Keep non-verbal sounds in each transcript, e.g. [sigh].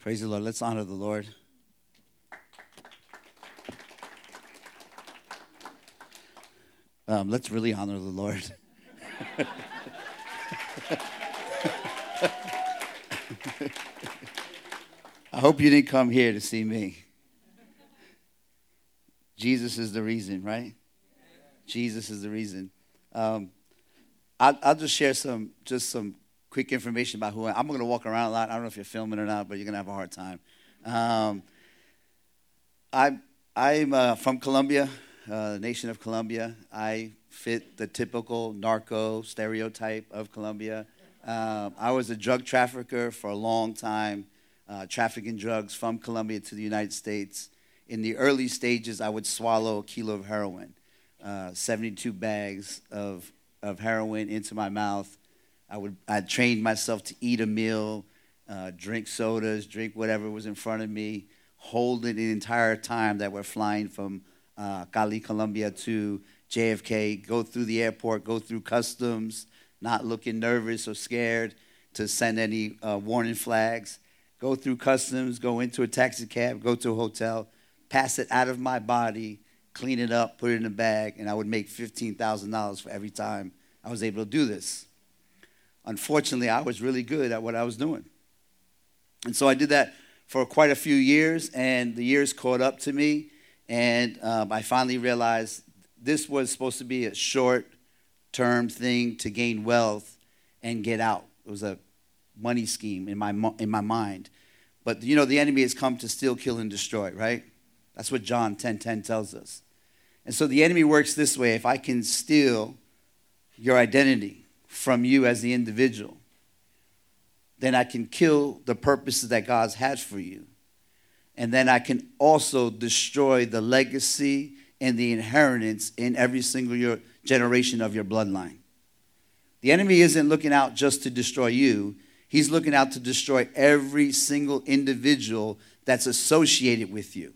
Praise the Lord. Let's honor the Lord. Um, let's really honor the Lord. [laughs] I hope you didn't come here to see me. Jesus is the reason, right? Jesus is the reason. Um, I'll, I'll, just share some, just some quick information about who I am. I'm going to walk around a lot. I don't know if you're filming or not, but you're going to have a hard time. Um, I, I'm uh, from Colombia, uh, nation of Colombia. I fit the typical narco stereotype of Colombia. Uh, I was a drug trafficker for a long time, uh, trafficking drugs from Colombia to the United States. In the early stages, I would swallow a kilo of heroin, uh, 72 bags of, of heroin into my mouth. I would I trained myself to eat a meal, uh, drink sodas, drink whatever was in front of me, hold it the entire time that we're flying from uh, Cali, Colombia to JFK, go through the airport, go through customs, not looking nervous or scared to send any uh, warning flags, go through customs, go into a taxi cab, go to a hotel, pass it out of my body, clean it up, put it in a bag, and I would make $15,000 for every time I was able to do this. Unfortunately, I was really good at what I was doing. And so I did that for quite a few years, and the years caught up to me, and um, I finally realized this was supposed to be a short term thing to gain wealth and get out. It was a money scheme in my, in my mind. But you know, the enemy has come to steal, kill, and destroy, right? That's what John 10 10 tells us. And so the enemy works this way if I can steal your identity from you as the individual, then I can kill the purposes that God's had for you. And then I can also destroy the legacy and the inheritance in every single year, generation of your bloodline. The enemy isn't looking out just to destroy you, he's looking out to destroy every single individual that's associated with you.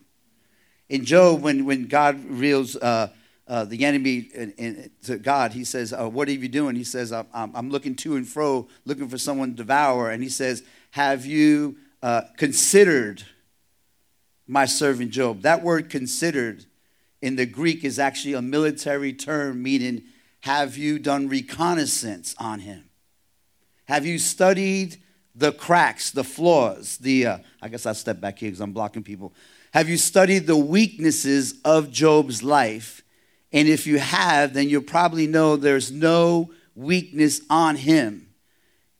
In Job, when, when God reveals uh, uh, the enemy in, in, to God, he says, uh, What are you doing? He says, I'm, I'm, looking to and fro, looking for someone to devour. And he says, Have you uh, considered my servant Job? That word considered in the Greek is actually a military term meaning have you done reconnaissance on him? Have you studied the cracks, the flaws, the, uh, I guess I'll step back here because I'm blocking people. Have you studied the weaknesses of Job's life? And if you have, then you'll probably know there's no weakness on him.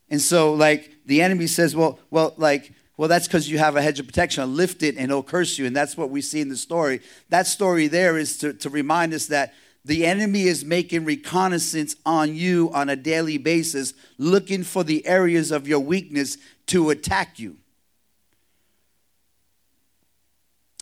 And so, like, the enemy says, well, well, like, well, that's because you have a hedge of protection. I'll lift it and it'll curse you. And that's what we see in the story. That story there is to, to remind us that the enemy is making reconnaissance on you on a daily basis, looking for the areas of your weakness to attack you.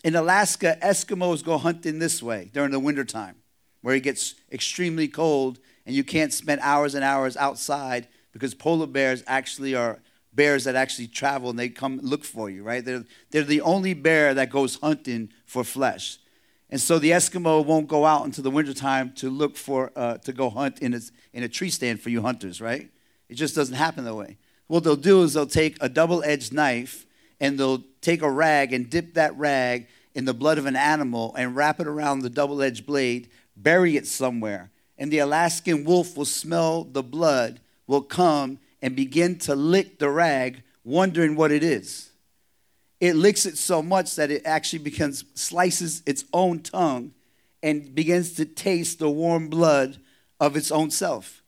In Alaska, Eskimos go hunting this way during the wintertime, where it gets extremely cold and you can't spend hours and hours outside because polar bears actually are bears that actually travel and they come look for you, right? They're, they're the only bear that goes hunting for flesh. And so the Eskimo won't go out into the wintertime to look for, uh, to go hunt in a, in a tree stand for you hunters, right? It just doesn't happen that way. What they'll do is they'll take a double edged knife and they'll take a rag and dip that rag in the blood of an animal and wrap it around the double edged blade, bury it somewhere. And the Alaskan wolf will smell the blood, will come and begin to lick the rag, wondering what it is. It licks it so much that it actually becomes slices its own tongue and begins to taste the warm blood of its own self.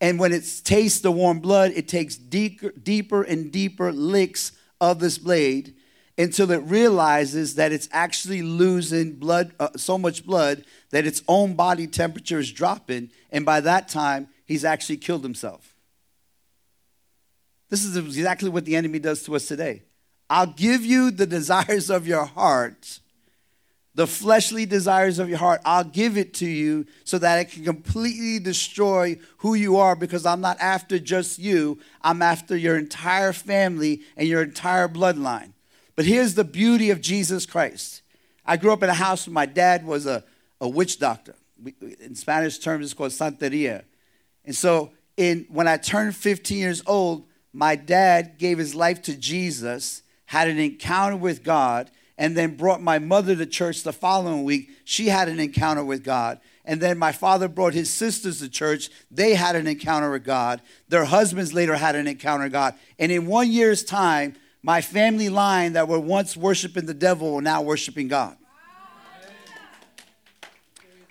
And when it tastes the warm blood, it takes deeper, deeper and deeper licks of this blade until it realizes that it's actually losing blood, uh, so much blood that its own body temperature is dropping. And by that time, he's actually killed himself. This is exactly what the enemy does to us today. I'll give you the [laughs] desires of your heart, the fleshly desires of your heart. I'll give it to you so that it can completely destroy who you are because I'm not after just you, I'm after your entire family and your entire bloodline. But here's the beauty of Jesus Christ. I grew up in a house where my dad was a, a witch doctor. In Spanish terms, it's called Santeria. And so in, when I turned 15 years old, my dad gave his life to Jesus, had an encounter with God, and then brought my mother to church the following week. She had an encounter with God. And then my father brought his sisters to church. They had an encounter with God. Their husbands later had an encounter with God. And in one year's time, my family line that were once worshiping the devil are now worshiping God.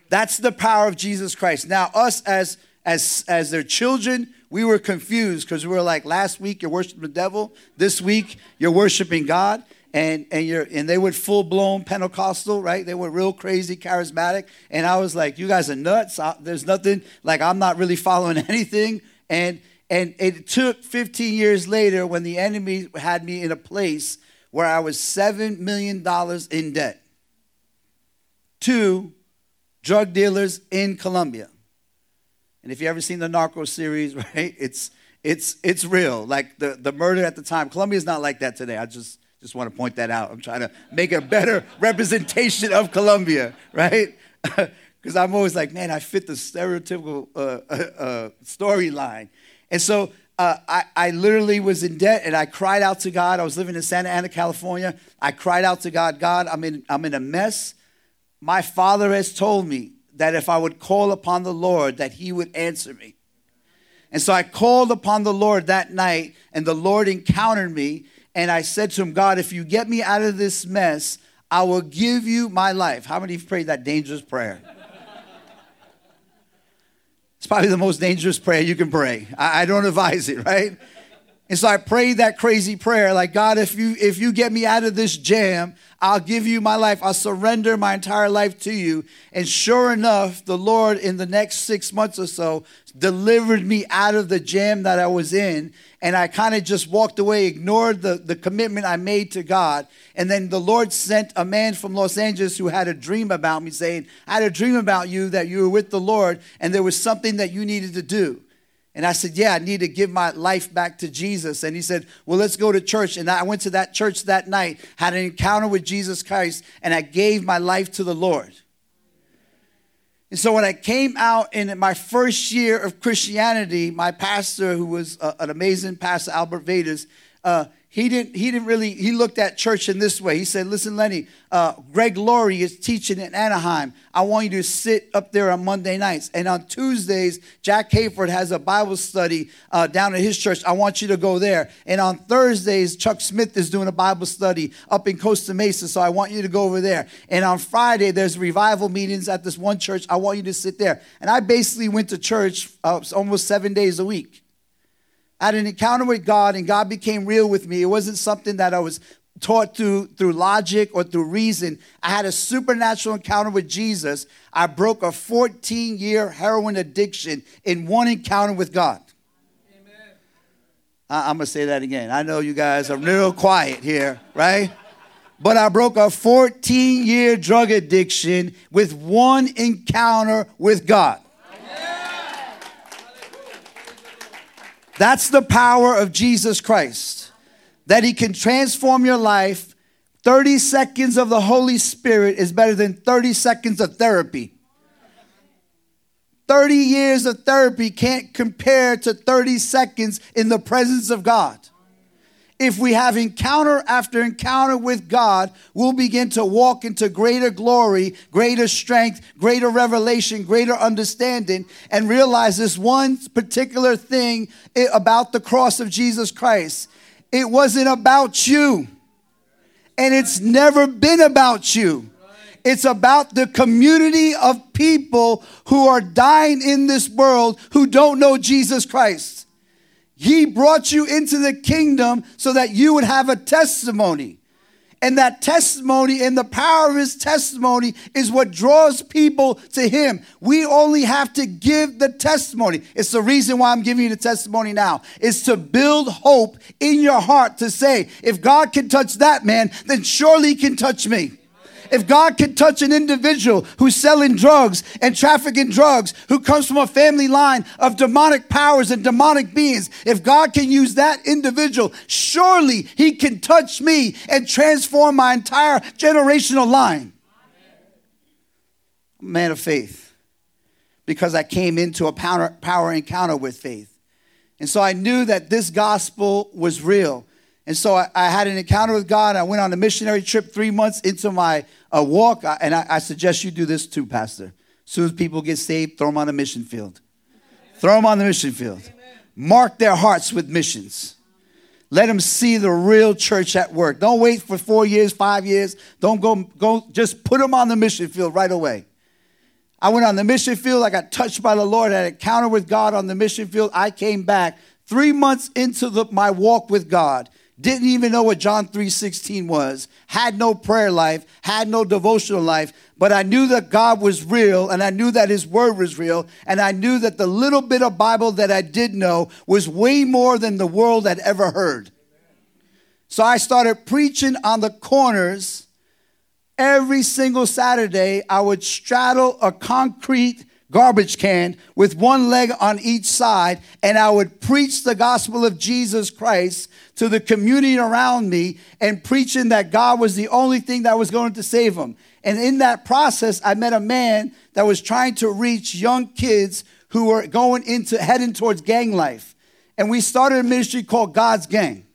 That's the power of Jesus Christ. Now, us as as as their children, we were confused because we were like, last week you're worshiping the devil, this week you're worshiping God, and and you're and they were full blown Pentecostal, right? They were real crazy, charismatic, and I was like, you guys are nuts. I, there's nothing like I'm not really following [laughs] anything, and and it took 15 years later when the enemy had me in a place where I was seven million dollars in debt. to drug dealers in Colombia. And if you ever seen the Narco series, [laughs] right, it's it's it's real. Like the, the murder at the time. Colombia is not like that today. I just just want to point that out. I'm trying to make a better [laughs] representation of Colombia, right? [laughs] Because I'm always like, man, I fit the stereotypical uh, uh, uh, storyline. And so uh, I, I literally was in debt and I cried out to God. I was living in Santa Ana, California. I cried out to God, God, I'm in, I'm in a mess my father has told me that if I would call upon the Lord, that he would answer me. And so I called upon the Lord that night, and the Lord encountered me. And I said to him, God, if you get me out of this mess, I will give you my life. How many have prayed that dangerous prayer? It's probably the most dangerous prayer you can pray. I, I don't advise it, right? And so I prayed that crazy prayer, like God, if you if you get me out of this jam, I'll give you my life. I'll surrender my entire life to you. And sure enough, the Lord, in the next six months or so, delivered me out of the jam that I was in. And I kind of just walked away, ignored the, the commitment I made to God. And then the Lord sent a man from Los Angeles who had a dream about me, saying, I had a dream about you that you were with the Lord and there was something that you needed to do. And I said, Yeah, I need to give my life back to Jesus. And he said, Well, let's go to church. And I went to that church that night, had an encounter with Jesus Christ, and I gave my life to the Lord. And so when I came out in my first year of Christianity, my pastor, who was an amazing pastor, Albert Vedas, uh, he didn't he didn't really he looked at church in this way. He said listen lenny uh, greg laurie is teaching in anaheim. I want you to sit up there on monday nights. And on tuesdays jack hayford has a bible study uh, down at his church. I want you to go there. And on thursdays chuck smith is doing a bible study up in costa mesa. So i want you to go over there. And on friday there's revival meetings at this one church. I want you to sit there. And i basically went to church uh, almost seven days a week I had an encounter with God and God became real with me. It wasn't something that I was taught through through logic or through reason. I had a supernatural encounter with Jesus. I broke a 14 year heroin addiction in one encounter with God. Amen. I, I'm gonna say that again. I know you guys are real quiet here, right? But I broke a 14 year drug addiction with one encounter with God. That's the power of Jesus Christ. That He can transform your life. 30 seconds of the Holy Spirit is better than 30 seconds of therapy. 30 years of therapy can't compare to 30 seconds in the presence of God if we have encounter after encounter with God, we'll begin to walk into greater glory, greater strength, greater revelation, greater understanding, and realize this one particular thing about the cross of Jesus Christ. It wasn't about you, and it's never been about you. It's about the community of people who are dying in this world who don't know Jesus Christ. He brought you into the kingdom so that you would have a testimony. And that testimony and the power of his testimony is what draws people to him. We only have to give the testimony. It's the reason why I'm giving you the testimony now. Is to build hope in your heart to say, if God can touch that man, then surely he can touch me. If God can touch an individual who's selling drugs and trafficking drugs, who comes from a family line of demonic powers and demonic beings, if God can use that individual, surely He can touch me and transform my entire generational line. Man of faith, because I came into a power, power encounter with faith. And so I knew that this gospel was real. And so I, I, had an encounter with God. I went on a missionary trip three months into my uh, walk. And I, I, suggest you do this too, Pastor. As soon as people get saved, throw them on the mission field. Throw them on the mission field. Mark their hearts with missions. Let them see the real church at work. Don't wait for four years, five years. Don't go, go, just put them on the mission field right away. I went on the mission field. I got touched by the Lord. I had an encounter with God on the mission field. I came back three months into the, my walk with God didn't even know what John 3:16 was, had no prayer life, had no devotional life, but I knew that God was real and I knew that his word was real and I knew that the little bit of Bible that I did know was way more than the world had ever heard. So I started preaching on the corners every single Saturday. I would straddle a concrete garbage can with one leg on each side, and I would preach the gospel of Jesus Christ to the community around me and preaching that God was the only thing that was going to save them. And in that process, I met a man that was trying to reach young kids who were going into heading towards gang life. And we started a ministry called God's Gang.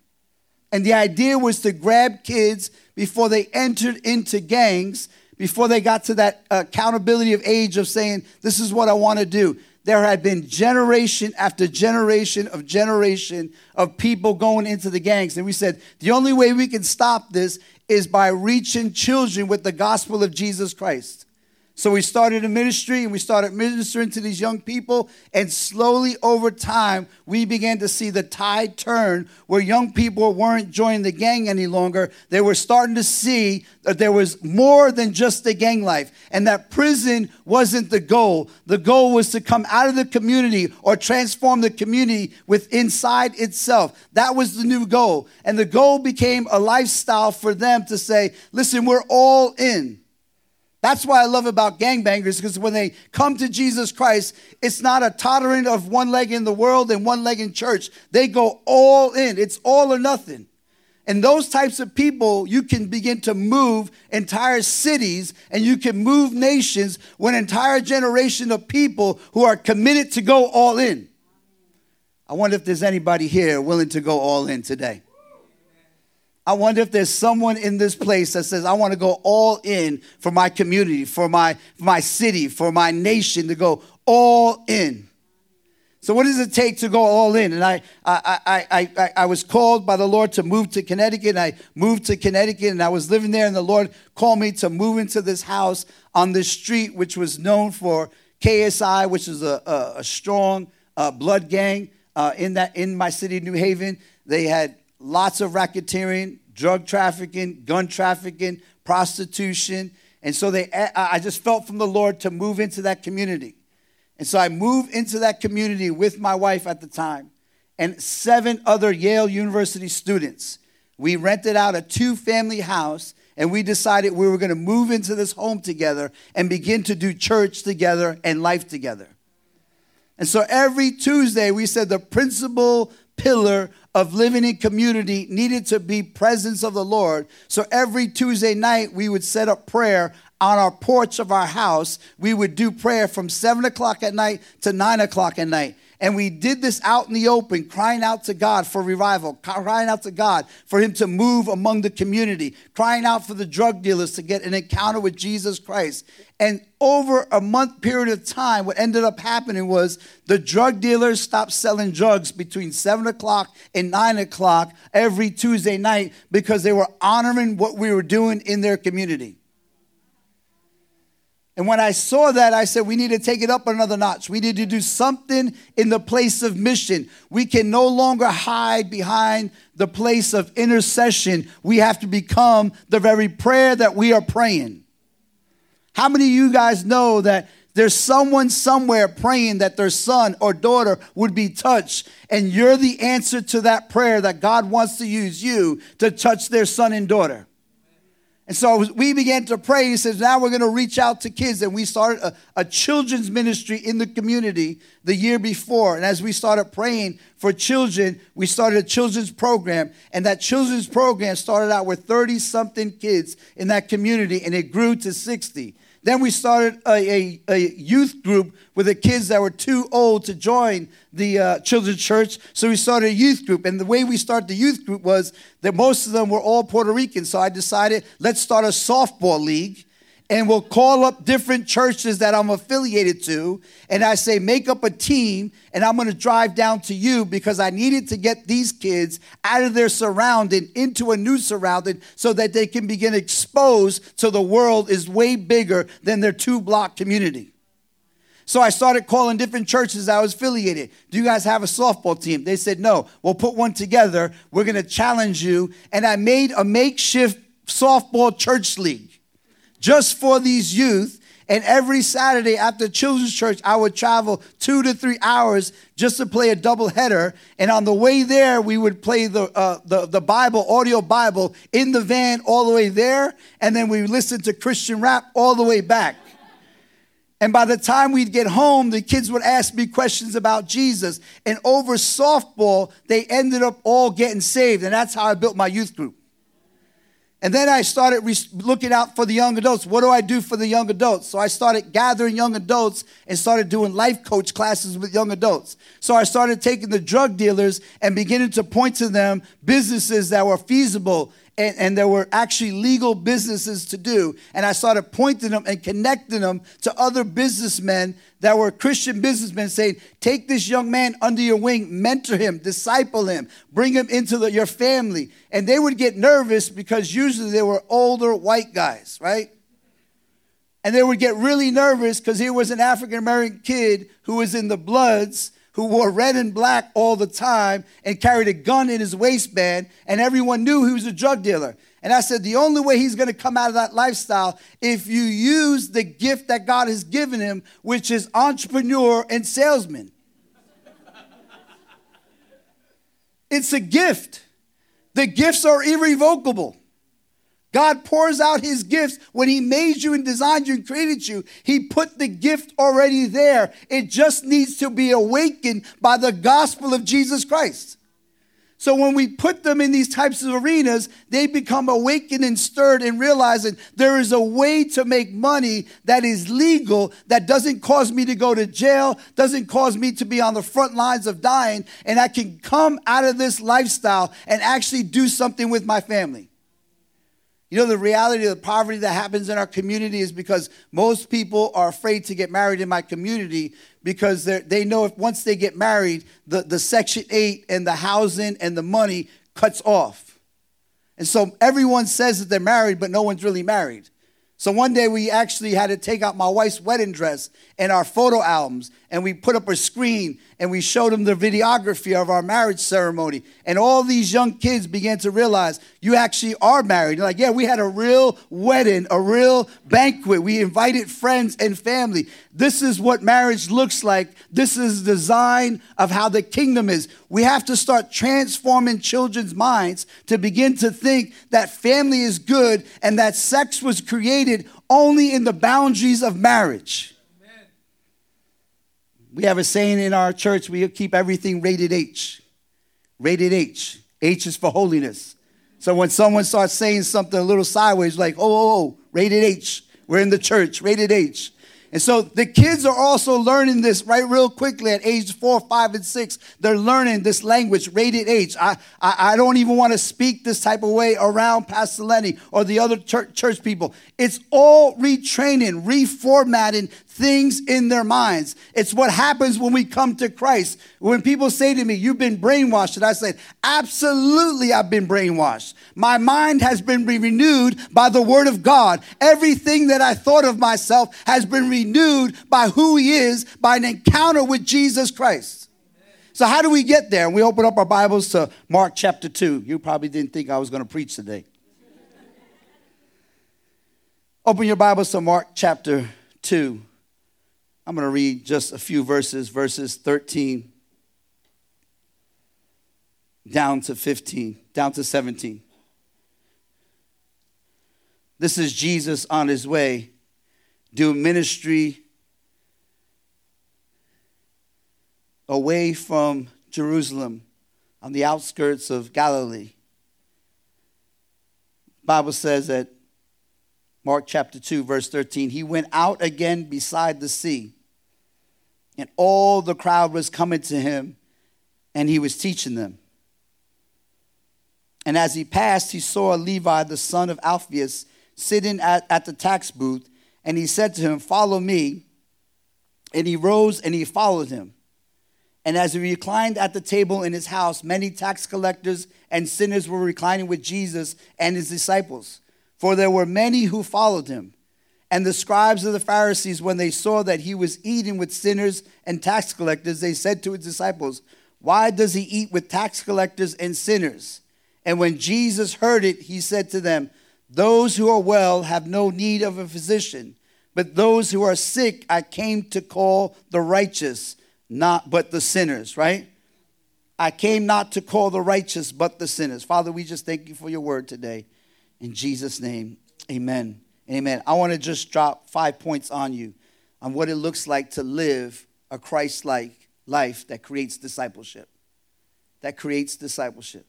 And the idea was to grab kids before they entered into gangs before they got to that uh, accountability of age of saying, This is what I want to do. There had been generation after generation of generation of people going into the gangs. And we said, the only way we can stop this is by reaching children with the gospel of Jesus Christ. So we started a ministry and we started ministering to these young people. And slowly over time, we began to see the tide turn where young people weren't joining the gang any longer. They were starting to see that there was more than just the gang life and that prison wasn't the goal. The goal was to come out of the community or transform the community with inside itself. That was the new goal. And the goal became a lifestyle for them to say, listen, we're all in. That's why I love about gangbangers because when they come to Jesus Christ, it's not a tottering of one leg in the world and one leg in church. They go all in, it's all or nothing. And those types of people, you can begin to move entire cities and you can move nations when entire generation of people who are committed to go all in. I wonder if there's anybody here willing to go all in today. I wonder if there's someone in this place that says, I want to go all in for my community, for my, for my city, for my nation, to go all in. So, what does it take to go all in? And I, I, I, I, I was called by the Lord to move to Connecticut. And I moved to Connecticut and I was living there, and the Lord called me to move into this house on this street, which was known for KSI, which is a, a, a strong uh, blood gang uh, in, that, in my city, New Haven. They had lots of racketeering, drug trafficking, gun trafficking, prostitution. And so they, I just felt from the Lord to move into that community. And so I moved into that community with my wife at the time and seven other Yale University students. We rented out a two family house and we decided we were going to move into this home together and begin to do church together and life together. And so every Tuesday, we said the principal pillar of living in community needed to be presence of the Lord. So every Tuesday night, we would set up prayer on our porch of our house. We would do prayer from seven o'clock at night to nine o'clock at night. And we did this out in the open, crying out to God for revival, crying out to God for Him to move among the community, crying out for the drug dealers to get an encounter with Jesus Christ. And over a month period of time, what ended up happening was the drug dealers stopped selling drugs between 7 o'clock and 9 o'clock every Tuesday night because they were honoring what we were doing in their community. And when I saw that, I said, we need to take it up another notch. We need to do something in the place of mission. We can no longer hide behind the place of intercession. We have to become the very prayer that we are praying. How many of you guys know that there's someone somewhere praying that their son or daughter would be touched, and you're the answer to that prayer that God wants to use you to touch their son and daughter? And so we began to pray. He says, now we're going to reach out to kids. And we started a, a, children's ministry in the community the year before. And as we started praying for children, we started a children's program. And that children's program started out with 30 something kids in that community, and it grew to 60. Then we started a, a, a, youth group with the kids that were too old to join the uh, children's church. So we started a youth group. And the way we started the youth group was that most of them were all Puerto Rican. So I decided, let's start a softball league and we'll call up different churches that I'm affiliated to. And I say, make up a team, and I'm going to drive down to you because I needed to get these kids out of their surrounding into a new surrounding so that they can begin exposed to the world is way bigger than their two block community. So I started calling different churches I was affiliated. Do you guys have a softball team? They said, no. We'll put one together. We're going to challenge you. And I made a makeshift softball church league just for these youth. And every Saturday after children's church, I would travel two to three hours just to play a double header. And on the way there, we would play the, uh, the, the Bible, audio Bible, in the van all the way there. And then we listened to Christian rap all the way back. And by the time we'd get home, the kids would ask me questions about Jesus. And over softball, they ended up all getting saved. And that's how I built my youth group. And then I started re- looking out for the young adults. What do I do for the young adults? So I started gathering young adults and started doing life coach classes with young adults. So I started taking the drug dealers and beginning to point to them businesses that were feasible and, and, there were actually legal businesses to do. And I started pointing them and connecting them to other businessmen that were Christian businessmen saying, Take this young man under your wing, mentor him, disciple him, bring him into the, your family. And they would get nervous because usually they were older white guys, right? And they would get really nervous because here was an African American kid who was in the Bloods who wore red and black all the time and carried a gun in his waistband, and everyone knew he was a drug dealer. And I said, the only way he's going to come out of that lifestyle if you use the gift that God has given him, which is entrepreneur and salesman. it's a gift. The gifts are irrevocable. God pours out his gifts when he made you and designed you and created you. He put the gift already there. It just needs to be awakened by the gospel of Jesus Christ. So when we put them in these types of arenas, they become awakened and stirred and realizing there is a way to make money that is legal, that doesn't cause me to go to jail, doesn't cause me to be on the front lines of dying, and I can come out of this lifestyle and actually do something with my family. You know, the reality of the poverty that happens in our community is because most people are afraid to get married in my community because they know if once they get married, the, the Section 8 and the housing and the money cuts off. And so everyone says that they're married, but no one's really married. So one day we actually had to take out my wife's wedding dress and our photo albums, and we put up a screen and we showed them the videography of our marriage ceremony. And all these young kids began to realize you actually are married. They're like, yeah, we had a real wedding, a real banquet. We invited friends and family. This is what marriage looks like. This is the design of how the kingdom is. We have to start transforming children's minds to begin to think that family is good and that sex was created only in the boundaries of marriage. We have a saying in our church we keep everything rated H. Rated H. H is for holiness. So when someone starts saying something a little sideways, like, oh, oh, oh, rated H, we're in the church, rated H. And so the kids are also learning this right real quickly at age four, five, and six. They're learning this language, rated H. I, I, I don't even want to speak this type of way around Pastor Lenny or the other church, church people. It's all retraining, reformatting things in their minds. It's what happens when we come to Christ. When people say to me, You've been brainwashed, and I say, Absolutely, I've been brainwashed. My mind has been renewed by the Word of God. Everything that I thought of myself has been renewed by who He is, by an encounter with Jesus Christ. So, how do we get there? And we open up our Bibles to Mark chapter 2. You probably didn't think I was going to preach today. Open your Bibles to Mark chapter 2. I'm going to read just a few verses, verses 13 down to 15, down to 17. This is Jesus on his way doing ministry away from Jerusalem on the outskirts of Galilee. Bible says that Mark chapter 2, verse 13. He went out again beside the sea, and all the crowd was coming to him, and he was teaching them. And as he passed, he saw Levi, the son of Alphaeus, sitting at, at the tax booth, and he said to him, Follow me. And he rose and he followed him. And as he reclined at the table in his house, many tax collectors and sinners were reclining with Jesus and his disciples, for there were many who followed him. And the scribes of the Pharisees, when they saw that he was eating with sinners and tax collectors, they said to his disciples, Why does he eat with tax collectors and sinners? And when Jesus heard it, he said to them, Those who are well have no need of a physician, but those who are sick I came to call the righteous, not but the sinners, right? I came not to call the righteous, but the sinners. Father, we just thank you for your word today. In Jesus' name, amen. Amen. I want to just drop five points on you on what it looks like to live a Christ like life that creates discipleship. That creates discipleship.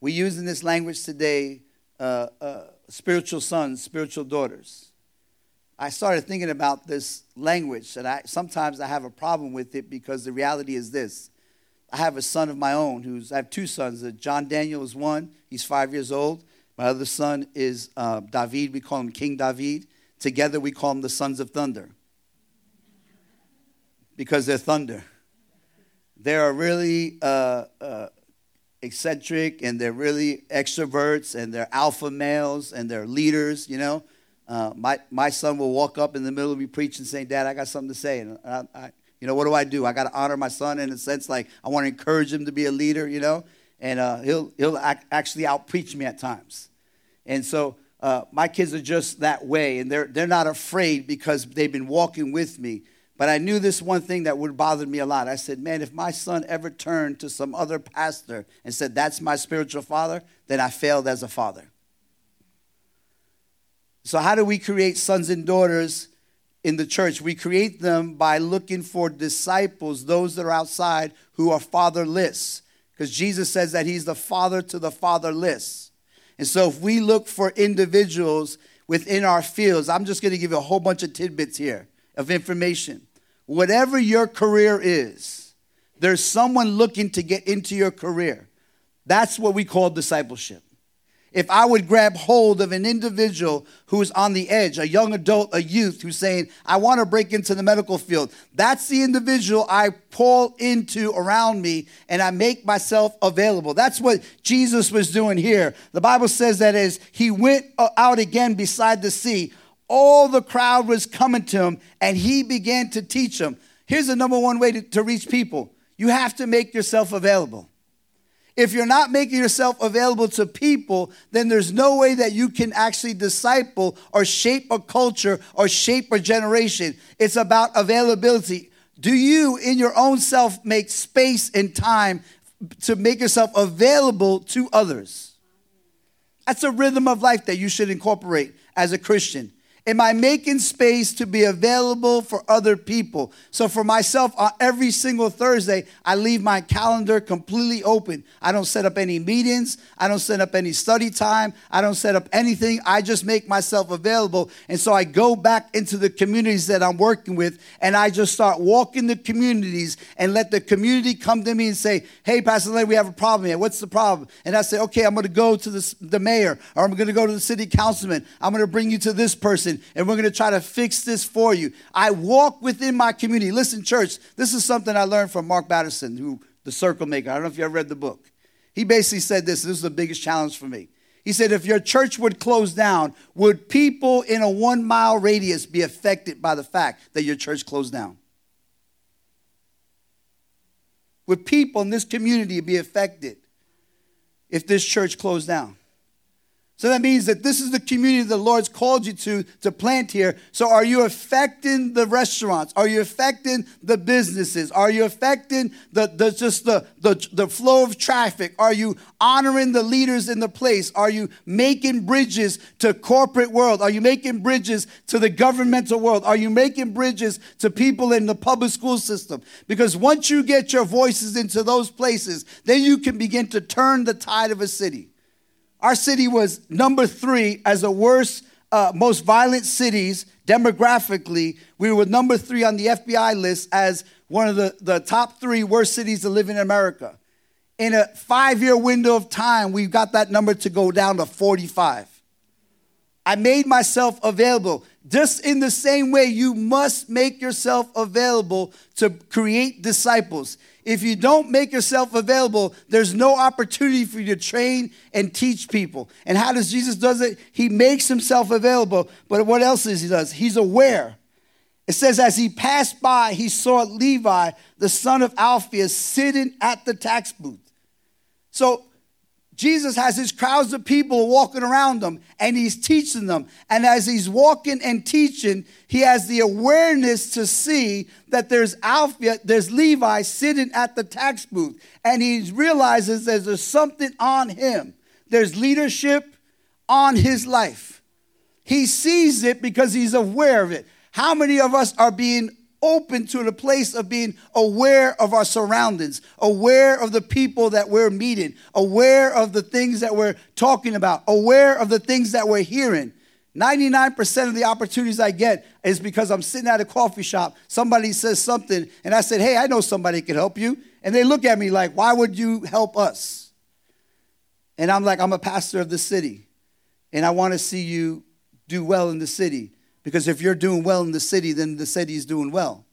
We use in this language today uh, uh, spiritual sons, spiritual daughters. I started thinking about this language, and I, sometimes I have a problem with it because the reality is this I have a son of my own who's, I have two sons. Uh, John Daniel is one, he's five years old. My other son is uh, David, we call him King David. Together we call them the sons of thunder because they're thunder. They are really uh, uh, eccentric and they're really extroverts and they're alpha males and they're leaders, you know. Uh, my, my son will walk up in the middle of me preaching saying, Dad, I got something to say. And I, I, you know, what do I do? I got to honor my son in a sense, like I want to encourage him to be a leader, you know, and uh, he'll, he'll act, actually outpreach me at times. And so uh, my kids are just that way, and they're, they're not afraid because they've been walking with me. But I knew this one thing that would bother me a lot. I said, man, if my son ever turned to some other pastor and said, that's my spiritual father, then I failed as a father. So, how do we create sons and daughters in the church. We create them by looking for disciples, those that are outside who are fatherless. Because Jesus says that he's the father to the fatherless. And so if we look for individuals within our fields, I'm just going to give you a whole bunch of tidbits here of information. Whatever your career is, there's someone looking to get into your career. That's what we call discipleship if I would grab hold of an individual who's on the edge, a young adult, a youth who's saying, I want to break into the medical field, that's the individual I pull into around me and I make myself available. That's what Jesus was doing here. The Bible says that as he went uh, out again beside the sea, all the crowd was coming to him and he began to teach them. Here's the number one way to, to reach people you have to make yourself available. If you're not making yourself available to people, then there's no way that you can actually disciple or shape a culture or shape a generation. It's about availability. Do you, in your own self, make space and time to make yourself available to others? That's a rhythm of life that you should incorporate as a Christian. Am I making space to be available for other people? So for myself, uh, every single Thursday, I leave my calendar completely open. I don't set up any meetings. I don't set up any study time. I don't set up anything. I just make myself available. And so I go back into the communities that I'm working with and I just start walking the communities and let the community come to me and say, hey, Pastor Larry, we have a problem here. What's the problem? And I say, okay, I'm going to go to the, the mayor or I'm going to go to the city councilman. I'm going to bring you to this person and we're going to try to fix this for you. I walk within my community. Listen, church, this is something I learned from Mark Batterson, who the circle maker. I don't know if you ever read the book. He basically said this, this is the biggest challenge for me. He said, if your church would close down, would people in a one mile radius be affected by the fact that your church closed down? Would people in this community be affected if this church closed down? So that means that this is the community the Lord's called you to to plant here. So are you affecting the restaurants? Are you affecting the businesses? Are you affecting the, the just the, the, the flow of traffic? Are you honoring the leaders in the place? Are you making bridges to corporate world? Are you making bridges to the governmental world? Are you making bridges to people in the public school system? Because once you get your voices into those places, then you can begin to turn the tide of a city. Our city was number three as the worst uh, most violent cities demographically. We were number three on the FBI list as one of the, the top three worst cities to live in America. In a five year window of time, we got that number to go down to 45. I made myself available. Just in the same way, you must make yourself available to create disciples. If you don't make yourself available, there's no opportunity for you to train and teach people. And how does Jesus does it? He makes himself available. But what else is he does? He's aware. It says, as he passed by, he saw Levi, the son of Alphaeus, sitting at the tax booth. So Jesus has his crowds of people walking around him and he's teaching them. And as he's walking and teaching, he has the awareness to see that there's Alpha, there's Levi sitting at the tax booth. And he realizes that there's something on him. There's leadership on his life. He sees it because he's aware of it. How many of us are being open to the place of being aware of our surroundings, aware of the people that we're meeting, aware of the things that we're talking about, aware of the things that we're hearing. 99% of the opportunities I get is because I'm sitting at a coffee shop, somebody says something, and I said, Hey, I know somebody can help you. And they look at me like, Why would you help us? And I'm like, I'm a pastor of the city, and I want to see you do well in the city. Because if you're doing well in the city, then the city is doing well.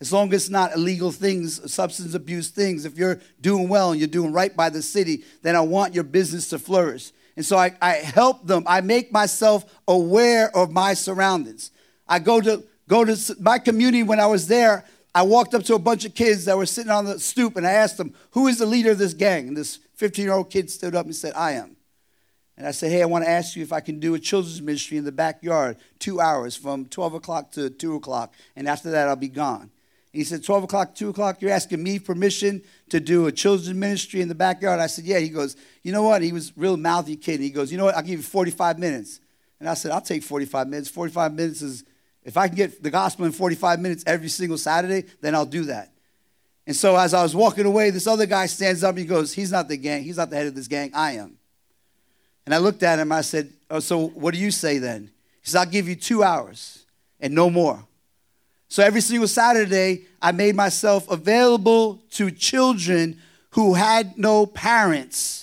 As long as it's not illegal things, substance abuse things, if you're doing well and you're doing right by the city, then I want your business to flourish. And so I, I help them. I make myself aware of my surroundings. I go to go to my community when I was there. I walked up to a bunch of kids that were sitting on the stoop and I asked them, Who is the leader of this gang? And this 15 year old kid stood up and said, I am. And I said, Hey, I want to ask you if I can do a children's ministry in the backyard, two hours from 12 o'clock to 2 o'clock. And after that, I'll be gone. And he said, 12 o'clock, 2 o'clock, you're asking me permission to do a children's ministry in the backyard? I said, Yeah. He goes, You know what? He was real mouthy kid. He goes, You know what? I'll give you 45 minutes. And I said, I'll take 45 minutes. 45 minutes is, if I can get the gospel in 45 minutes every single Saturday, then I'll do that. And so as I was walking away, this other guy stands up and he goes, He's not the gang. He's not the head of this gang. I am. And I looked at him. I said, Oh, so what do you say then? He said, I'll give you two hours and no more. So every single Saturday, I made myself available to children who had no parents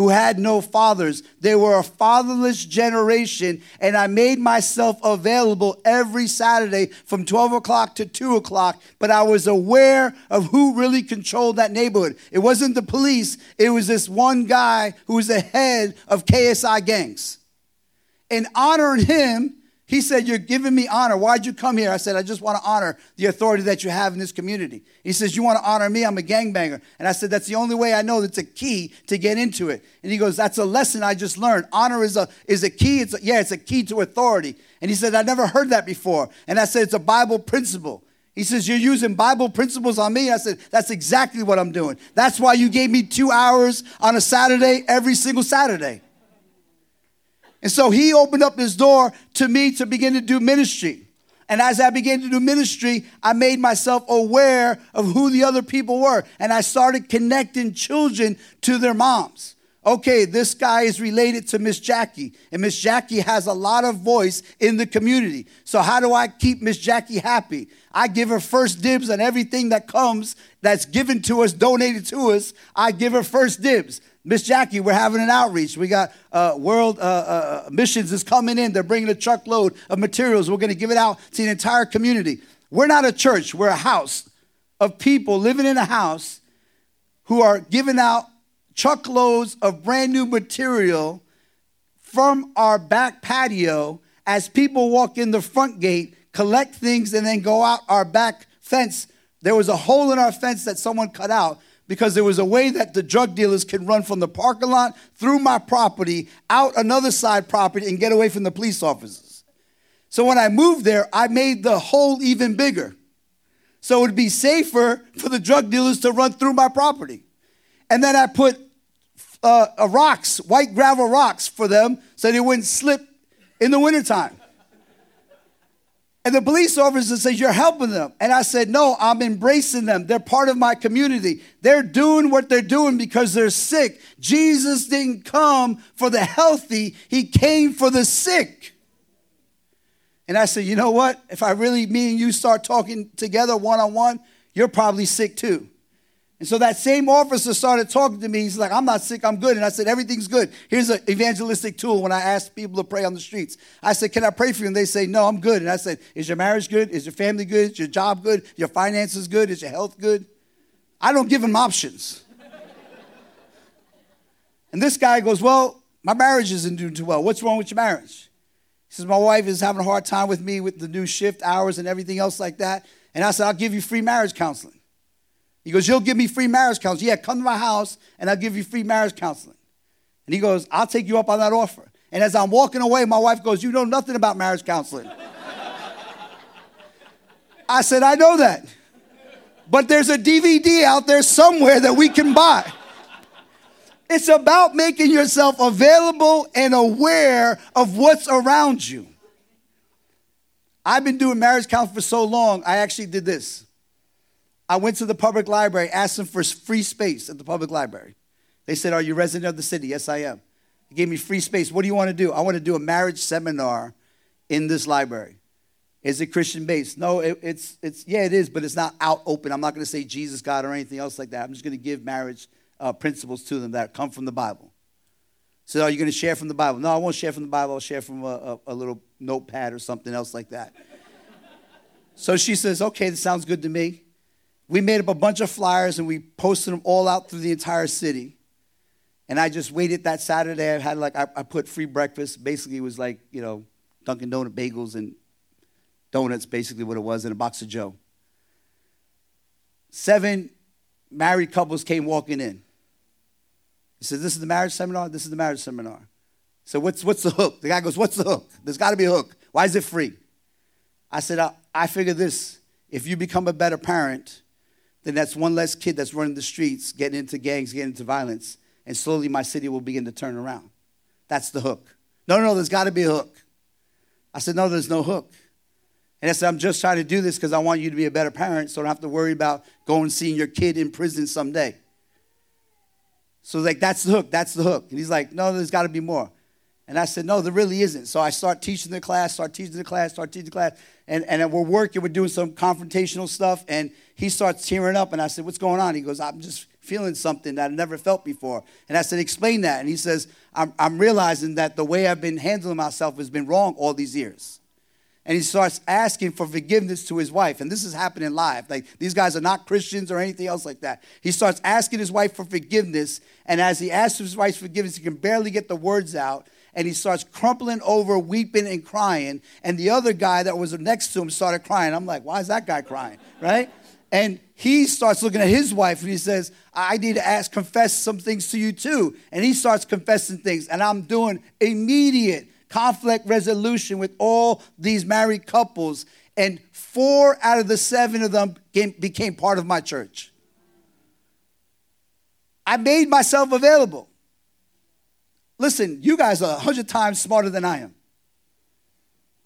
who had no fathers. They were a fatherless generation, and I made myself available every Saturday from 12 o'clock to 2 o'clock. But I was aware of who really controlled that neighborhood. It wasn't the police, it was this one guy who was the head of KSI gangs. And honoring him he said, You're giving me honor. Why'd you come here? I said, I just want to honor the authority that you have in this community. He says, You want to honor me? I'm a gangbanger. And I said, That's the only way I know that's a key to get into it. And he goes, That's a lesson I just learned. Honor is a, is a key. It's a, yeah, it's a key to authority. And he said, I never heard that before. And I said, It's a Bible principle. He says, You're using Bible principles on me? I said, That's exactly what I'm doing. That's why you gave me two hours on a Saturday every single Saturday. And so he opened up this door to me to begin to do ministry. And as I began to do ministry, I made myself aware of who the other people were. And I started connecting children to their moms. Okay, this guy is related to Miss Jackie, and Miss Jackie has a lot of voice in the community. So, how do I keep Miss Jackie happy? I give her first dibs on everything that comes that's given to us, donated to us. I give her first dibs. Miss Jackie, we're having an outreach. We got uh, World uh, uh, Missions is coming in. They're bringing a truckload of materials. We're going to give it out to the entire community. We're not a church. We're a house of people living in a house who are giving out truckloads of brand new material from our back patio as people walk in the front gate, collect things, and then go out our back fence. There was a hole in our fence that someone cut out because there was a way that the drug dealers could run from the parking lot through my property, out another side property, and get away from the police officers. So when I moved there, I made the hole even bigger. So it would be safer for the drug dealers to run through my property. And then I put uh, rocks, white gravel rocks for them so they wouldn't slip in the wintertime. And the police officer says, You're helping them. And I said, No, I'm embracing them. They're part of my community. They're doing what they're doing because they're sick. Jesus didn't come for the healthy, He came for the sick. And I said, you know what? If I really, me and you start talking together one on one, you're probably sick too. And so that same officer started talking to me. He's like, I'm not sick, I'm good. And I said, Everything's good. Here's an evangelistic tool when I ask people to pray on the streets. I said, Can I pray for you? And they say, No, I'm good. And I said, Is your marriage good? Is your family good? Is your job good? Your finances good? Is your health good? I don't give them options. and this guy goes, Well, my marriage isn't doing too well. What's wrong with your marriage? He says, My wife is having a hard time with me with the new shift hours and everything else like that. And I said, I'll give you free marriage counseling. He goes, You'll give me free marriage counseling. Yeah, come to my house and I'll give you free marriage counseling. And he goes, I'll take you up on that offer. And as I'm walking away, my wife goes, You know nothing about marriage counseling. [laughs] I said, I know that. But there's a DVD out there somewhere that we can buy. It's about making yourself available and aware of what's around you. I've been doing marriage counseling for so long, I actually did this. I went to the public library, asked them for free space at the public library. They said, Are you resident of the city? Yes, I am. They gave me free space. What do you want to do? I want to do a marriage seminar in this library. Is it Christian based? No, it, it's, it's, yeah, it is, but it's not out open. I'm not going to say Jesus, God, or anything else like that. I'm just going to give marriage uh, principles to them that come from the Bible. So, are you going to share from the Bible? No, I won't share from the Bible. I'll share from a, a, a little notepad or something else like that. so she says, okay, this sounds good to me. We made up a bunch of flyers and we posted them all out through the entire city. And I just waited that Saturday. I had like, I, I put free breakfast. Basically, it was like, you know, Dunkin' Donut bagels and donuts, basically what it was, and a box of Joe. Seven married couples came walking in. He says, This is the marriage seminar? This is the marriage seminar. So what's, what's the hook? The guy goes, What's the hook? There's got to be a hook. Why is it free? I said, I, I figure this. If you become a better parent, then that's one less kid that's running the streets, getting into gangs, getting into violence, and slowly my city will begin to turn around. That's the hook. No, no, there's got to be a hook. I said, No, there's no hook. And I said, I'm just trying to do this because I want you to be a better parent so I don't have to worry about going and seeing your kid in prison someday. So like that's the hook, that's the hook. And he's like, no, there's got to be more. And I said, no, there really isn't. So I start teaching the class, start teaching the class, start teaching the class. And, and we're working, we're doing some confrontational stuff. And he starts tearing up. And I said, what's going on? He goes, I'm just feeling something that I've never felt before. And I said, explain that. And he says, I'm, I'm realizing that the way I've been handling myself has been wrong all these years and he starts asking for forgiveness to his wife. And this is happening live. Like these guys are not Christians or anything else like that. He starts asking his wife for forgiveness. And as he asks his wife for forgiveness, he can barely get the words out. And he starts crumpling over, weeping and crying. And the other guy that was next to him started crying. I'm like, why is that guy crying? Right? And he starts looking at his wife and he says, I need to ask, confess some things to you too. And he starts confessing things. And I'm doing immediate conflict resolution with all these married couples, and four out of the seven of them became part of my church. I made myself available. Listen, you guys are 100 times smarter than I am.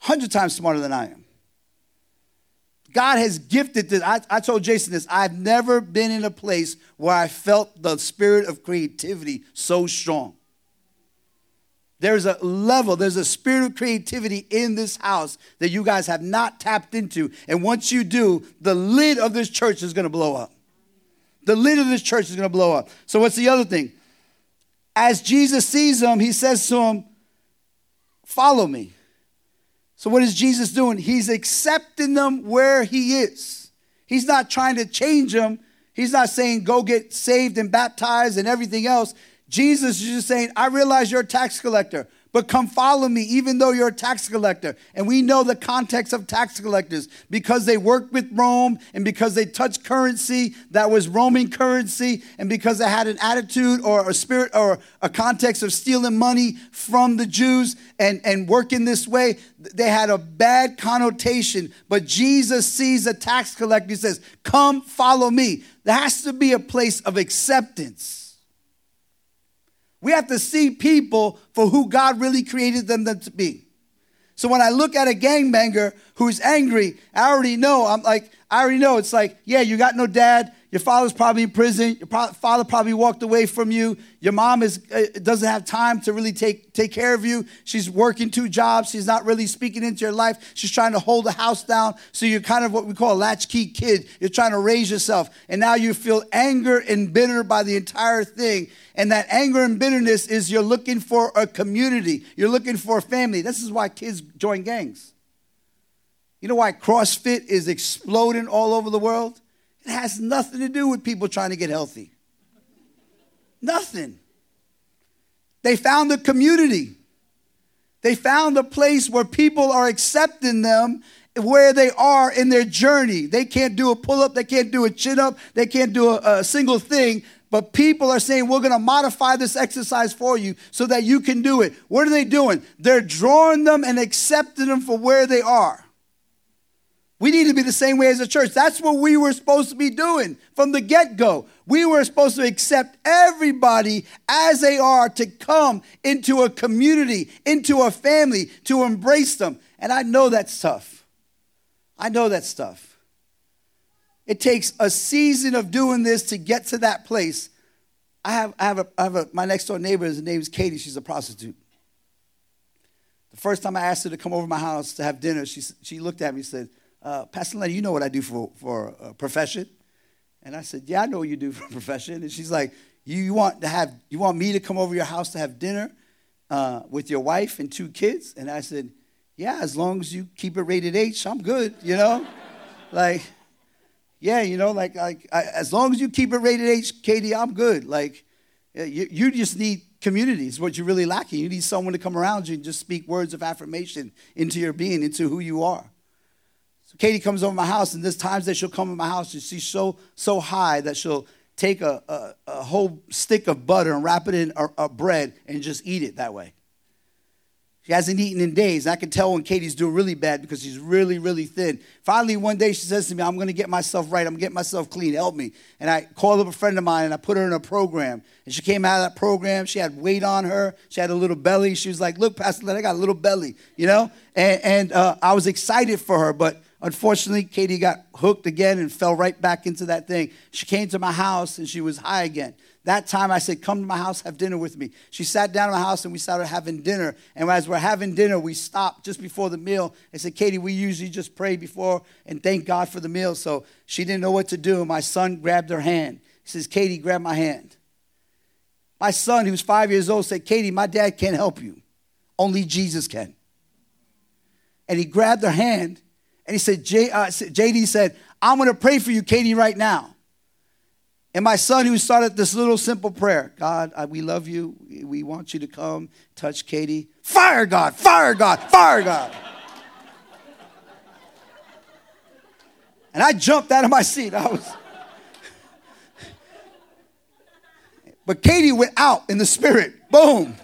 100 times smarter than I am. God has gifted this. I, I told Jason this. I've never been in a place where I felt the spirit of creativity so strong. There's a level, there's a spirit of creativity in this house that you guys have not tapped into. And once you do, the lid of this church is going to blow up. The lid of this church is going to blow up. So, what's the other thing? As Jesus sees them, he says to him, Follow me. So, what is Jesus doing? He's accepting them where he is. He's not trying to change them. He's not saying, Go get saved and baptized and everything else. Jesus is just saying, I realize you're a tax collector, but come follow me, even though you're a tax collector. And we know the context of tax collectors because they worked with Rome and because they touched currency that was Roman currency and because they had an attitude or a spirit or a context of stealing money from the Jews and, and working this way, they had a bad connotation. But Jesus sees a tax collector, he says, Come follow me. There has to be a place of acceptance. We have to see people for who God really created them to be. So when I look at a gangbanger who's angry, I already know. I'm like, I already know. It's like, yeah, you got no dad. Your father's probably in prison. Your father probably walked away from you. Your mom is, uh, doesn't have time to really take, take care of you. She's working two jobs. She's not really speaking into your life. She's trying to hold the house down. So you're kind of what we call a latchkey kid. You're trying to raise yourself. And now you feel anger and bitter by the entire thing. And that anger and bitterness is you're looking for a community. You're looking for a family. This is why kids join gangs. You know why CrossFit is exploding all over the world? It has nothing to do with people trying to get healthy. Nothing. They found a community. They found a place where people are accepting them where they are in their journey. They can't do a pull up, they can't do a chin up, they can't do a, a single thing. But people are saying, we're going to modify this exercise for you so that you can do it. What are they doing? They're drawing them and accepting them for where they are. We need to be the same way as a church. That's what we were supposed to be doing from the get go. We were supposed to accept everybody as they are to come into a community, into a family, to embrace them. And I know that's tough. I know that stuff. It takes a season of doing this to get to that place. I have, I have, a, I have a, my next door neighbor, his name is Katie. She's a prostitute. The first time I asked her to come over to my house to have dinner, she, she looked at me and said, uh, Pastor Lenny, you know what I do for, for a profession? And I said, Yeah, I know what you do [laughs] for a profession. And she's like, You, want to have you want me to come over your house to have dinner uh, with your wife and two kids? And I said, Yeah, as long as you keep it rated H, I'm good, you know? [laughs] like, yeah, you know, like, like I, as long as you keep it rated H, Katie, I'm good. Like, you, you just need community is what you're really lacking. You need someone to come around you and just speak words of affirmation into your being, into who you are. Katie comes over my house, and there's times that she'll come to my house and she's so so high that she'll take a, a, a whole stick of butter and wrap it in a, a, bread and just eat it that way. She hasn't eaten in days. I can tell when Katie's doing really bad because she's really, really thin. Finally, one day she says to me, I'm going to get myself right. I'm going to get myself clean. Help me. And I called up a friend of mine and I put her in a program. And she came out of that program. She had weight on her. She had a little belly. She was like, Look, Pastor Len, I got a little belly, you know? And, and uh, I was excited for her, but Unfortunately, Katie got hooked again and fell right back into that thing. She came to my house and she was high again. That time I said, Come to my house, have dinner with me. She sat down in my house and we started having dinner. And as we're having dinner, we stopped just before the meal and said, Katie, we usually just pray before and thank God for the meal. So she didn't know what to do. My son grabbed her hand. He says, Katie, grab my hand. My son, who's five years old, said, Katie, my dad can't help you. Only Jesus can. And he grabbed her hand and he said, J, uh, JD said, I'm going to pray for you, Katie, right now. And my son, who started this little simple prayer God, we love you. We want you to come touch Katie. Fire God, fire God, fire God. and I jumped out of my seat. I was. [laughs] but Katie went out in the spirit, boom,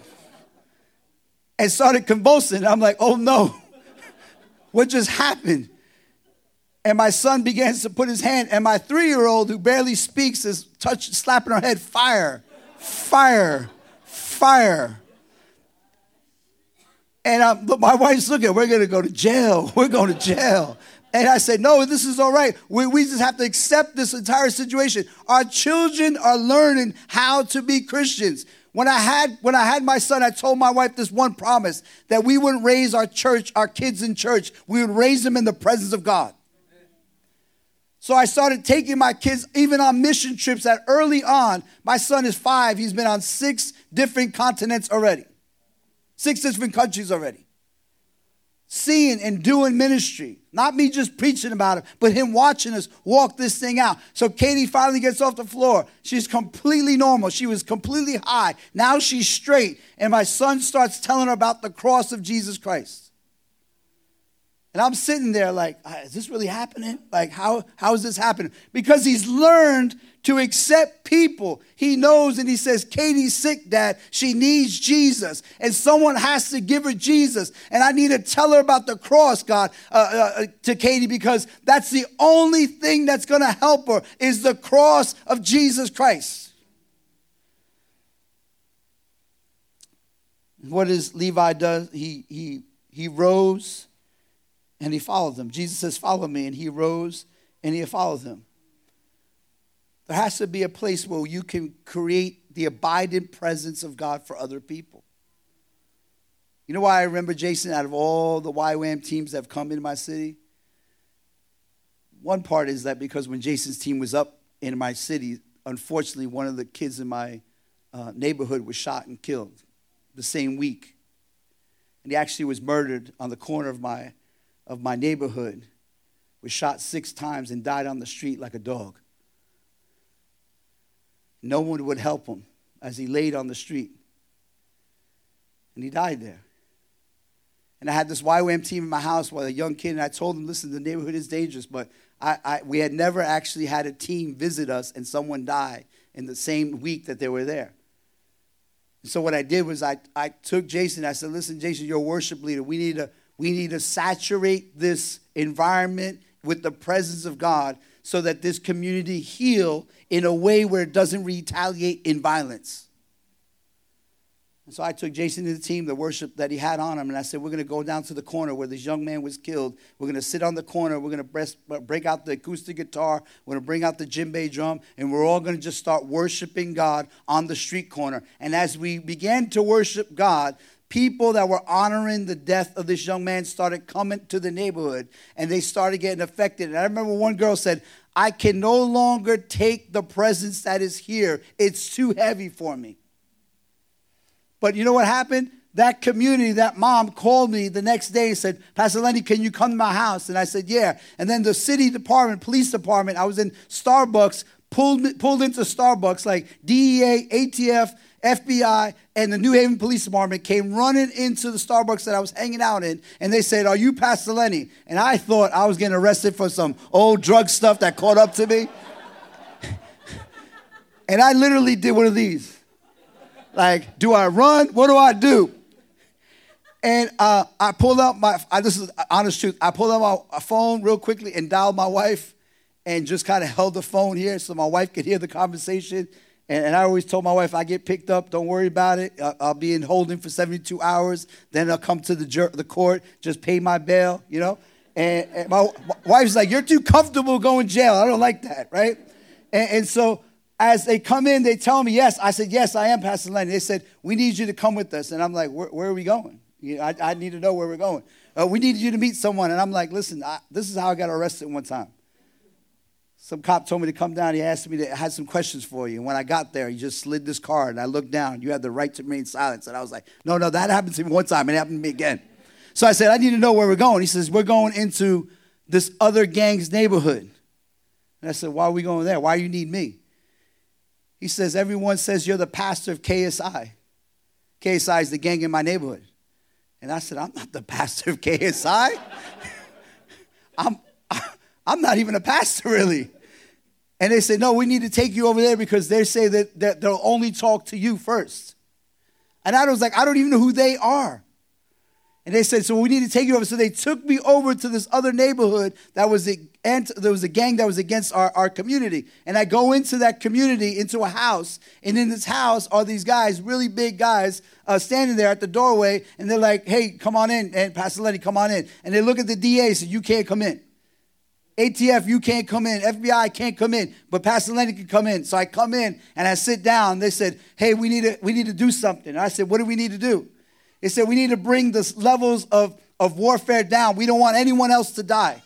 and started convulsing. I'm like, oh no, [laughs] what just happened? And my son begins to put his hand, and my three year old, who barely speaks, is touch, slapping her head, fire, fire, fire. And um, my wife's looking, we're going to go to jail. [laughs] We're going to jail. And I said, no, this is all right. We, we just have to accept this entire situation. Our children are learning how to be Christians. When I had when I had my son, I told my wife this one promise that we wouldn't raise our church, our kids in church. We would raise them in the presence of God. So I started taking my kids even on mission trips that early on. My son is five. He's been on six different continents already, six different countries already. Seeing and doing ministry. Not me just preaching about it, but him watching us walk this thing out. So Katie finally gets off the floor. She's completely normal. She was completely high. Now she's straight. And my son starts telling her about the cross of Jesus Christ. And I'm sitting there like, ah, is this really happening? Like, how, how is this happening? Because he's learned to accept people. He knows and he says, Katie's sick, Dad. She needs Jesus. And someone has to give her Jesus. And I need to tell her about the cross, God, uh, uh, uh to Katie, because that's the only thing that's going to help her is the cross of Jesus Christ. What does Levi does? He, he, he rose and he followed them. Jesus says, Follow me. And he rose and he followed them. there has to be a place where you can create the abiding presence of God for other people. You know why I remember Jason out of all the YWAM teams that have come into my city? One part is that because when Jason's team was up in my city, unfortunately, one of the kids in my uh, neighborhood was shot and killed the same week. And he actually was murdered on the corner of my, of my neighborhood, was shot six times and died on the street like a dog. No one would help him as he laid on the street. And he died there. And I had this YWAM team in my house with a young kid, and I told him, listen, the neighborhood is dangerous, but I, I, we had never actually had a team visit us and someone die in the same week that they were there. And So what I did was I, I took Jason, I said, listen, Jason, you're a worship leader. We need to, we need to saturate this environment with the presence of God so that this community heal in a way where it doesn't retaliate in violence. And so I took Jason to the team, the worship that he had on him, and I said, We're going to go down to the corner where this young man was killed. We're going to sit on the corner. We're going to break out the acoustic guitar. We're going to bring out the djembe drum, and we're all going to just start worshiping God on the street corner. And as we began to worship God, people that were honoring the death of this young man started coming to the neighborhood and they started getting affected. And I remember one girl said, I can no longer take the presence that is here. It's too heavy for me. But you know what happened? That community, that mom called me the next day and said, Pastor Lenny, can you come to my house? And I said, Yeah. And then the city department, police department, I was in Starbucks, pulled, pulled into Starbucks, like DEA, ATF, FBI, and the New Haven Police Department came running into the Starbucks that I was hanging out in, and they said, Are you Pastor Lenny? And I thought I was getting arrested for some old drug stuff that caught up to me. [laughs] and I literally did one of these. Like, do I run? What do I do? And uh, I pulled out my, I, this is honest truth, I pulled out my phone real quickly and dialed my wife and just kind of held the phone here so my wife could hear the conversation. And, and I always told my wife, I get picked up, don't worry about it. I'll, I'll be in holding for 72 hours. Then I'll come to the, the court, just pay my bail, you know? And, and my, wife's like, You're too comfortable going jail. I don't like that, right? And, and so as they come in, they tell me, yes. I said, yes, I am Pastor Lenny. They said, we need you to come with us. And I'm like, where, where are we going? You know, I, I, need to know where we're going. Uh, we need you to meet someone. And I'm like, listen, I, this is how I got arrested one time. Some cop told me to come down. He asked me to had some questions for you. And when I got there, he just slid this card. And I looked down. You had the right to remain silent. And I was like, no, no, that happened to me one time. It happened to me again. So I said, I need to know where we're going. He says, we're going into this other gang's neighborhood. And I said, why are we going there? Why do you need me? He says, Everyone says you're the pastor of KSI. KSI is the gang in my neighborhood. And I said, I'm not the [laughs] pastor of KSI. [laughs] I'm, [laughs] I'm not even a pastor, really. And they said, No, we need to take you over there because they say that, that they'll only talk to you first. And I was like, I don't even know who they are. And they said, so we need to take you over. So they took me over to this other neighborhood that was a, there was a gang that was against our, our community. And I go into that community, into a house. And in this house are these guys, really big guys, uh, standing there at the doorway. And they're like, hey, come on in. And Pastor Lenny, come on in. And they look at the DA and say, you can't come in. ATF, you can't come in. FBI can't come in, but Pastor Lenny can come in. So I come in and I sit down. They said, "Hey, we need to we need to do something." And I said, "What do we need to do?" They said we need to bring the levels of, of warfare down. We don't want anyone else to die.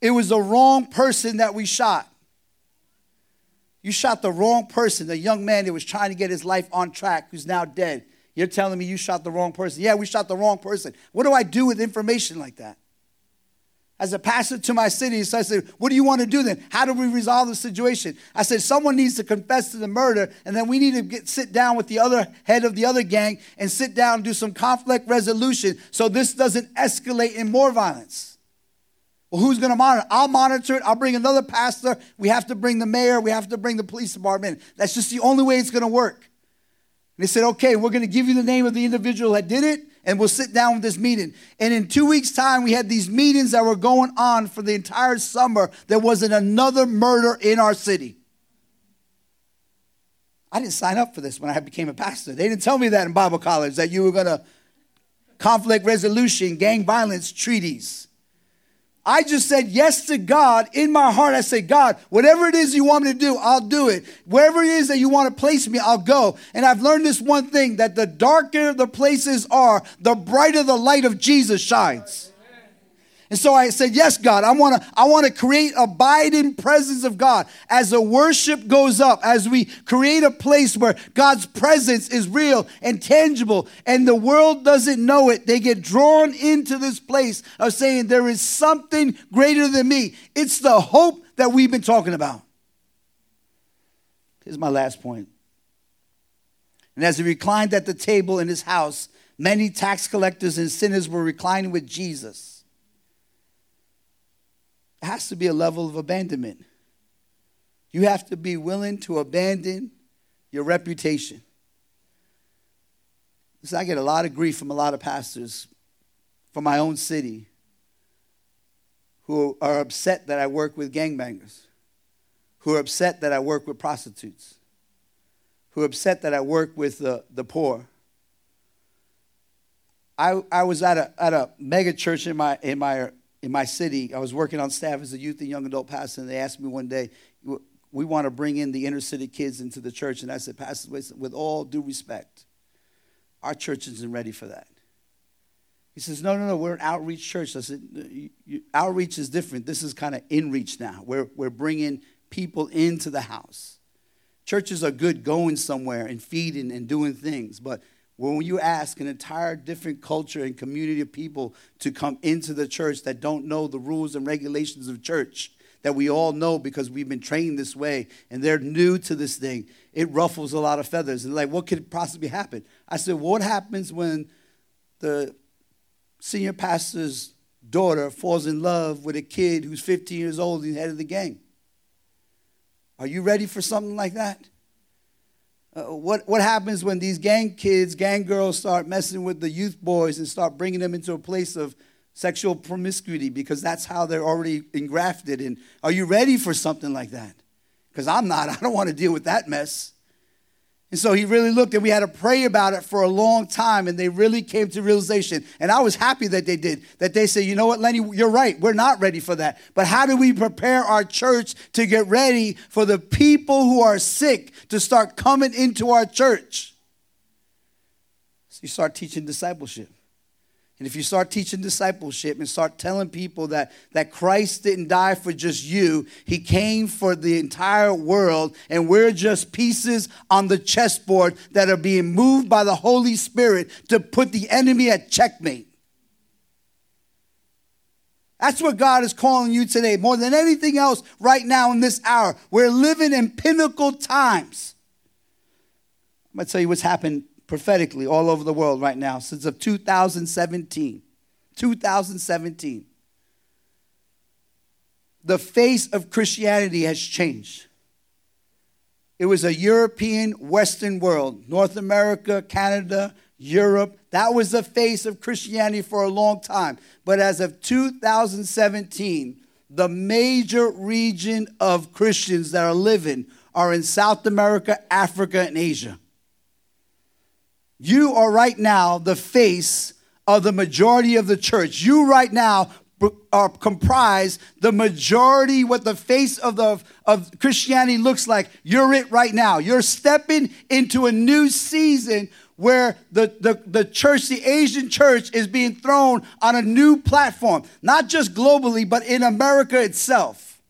It was the wrong person that we shot. You shot the wrong person, the young man that was trying to get his life on track, who's now dead. You're telling me you shot the wrong person. Yeah, we shot the wrong person. What do I do with information like that? As a pastor to my city. So I said, What do you want to do then? How do we resolve the situation? I said, Someone needs to confess to the murder, and then we need to get, sit down with the other head of the other gang and sit down and do some conflict resolution so this doesn't escalate in more violence. Well, who's going to monitor? I'll monitor it. I'll bring another pastor. We have to bring the mayor. We have to bring the police department. That's just the only way it's going to work. And they said, okay, we're going to give you the name of the individual that did it, and we'll sit down with this meeting. And in two weeks' time, we had these meetings that were going on for the entire summer. There wasn't another murder in our city. I didn't sign up for this when I became a pastor. They didn't tell me that in Bible college that you were going to conflict resolution, gang violence treaties. I just said yes to God in my heart. I said, God, whatever it is you want me to do, I'll do it. Wherever it is that you want to place me, I'll go. And I've learned this one thing that the darker the places are, the brighter the light of Jesus shines. And so I said, Yes, God, I want to I want to create abiding presence of God. As the worship goes up, as we create a place where God's presence is real and tangible, and the world doesn't know it, they get drawn into this place of saying, There is something greater than me. It's the hope that we've been talking about. Here's my last point. And as he reclined at the table in his house, many tax collectors and sinners were reclining with Jesus has to be a level of abandonment. You have to be willing to abandon your reputation. So I get a lot of grief from a lot of pastors from my own city who are upset that I work with gangbangers, who are upset that I work with prostitutes, who are upset that I work with the, the poor. I, I was at a, at a mega church in my, in my in my city, I was working on staff as a youth and young adult pastor, and they asked me one day, we want to bring in the inner city kids into the church. And I said, Pastor, with all due respect, our church isn't ready for that. He says, No, no, no, we're an outreach church. I said, Outreach is different. This is kind of inreach now. We're, we're bringing people into the house. Churches are good going somewhere and feeding and doing things, but when you ask an entire different culture and community of people to come into the church that don't know the rules and regulations of church, that we all know because we've been trained this way and they're new to this thing, it ruffles a lot of feathers. And like, what could possibly happen? I said, what happens when the senior pastor's daughter falls in love with a kid who's 15 years old and head of the gang? Are you ready for something like that? Uh, what, what happens when these gang kids, gang girls start messing with the youth boys and start bringing them into a place of sexual promiscuity because that's how they're already engrafted? And are you ready for something like that? Because I'm not. [laughs] I don't want to deal with that mess. And so he really looked, and we had to pray about it for a long time, and they really came to realization. And I was happy that they did, that they said, you know what, Lenny, you're right. We're not ready for that. But how do we prepare our church to get ready for the people who are sick to start coming into our church? So you start teaching discipleship. And if you start teaching discipleship and start telling people that, that Christ didn't die for just you, He came for the entire world, and we're just pieces on the chessboard that are being moved by the Holy Spirit to put the enemy at checkmate. That's what God is calling you today, more than anything else right now in this hour. We're living in pinnacle times. I'm going to tell you what's happened prophetically all over the world right now since of 2017. 2017. The face of Christianity has changed. It was a European Western world, North America, Canada, Europe. That was the face of Christianity for a long time. But as of 2017, the major region of Christians that are living are in South America, Africa, and Asia. You are right now the face of the majority of the church. You right now are comprise the majority what the face of the of Christianity looks like. You're it right now. You're stepping into a new season where the, the, the church, the Asian church, is being thrown on a new platform, not just globally, but in America itself.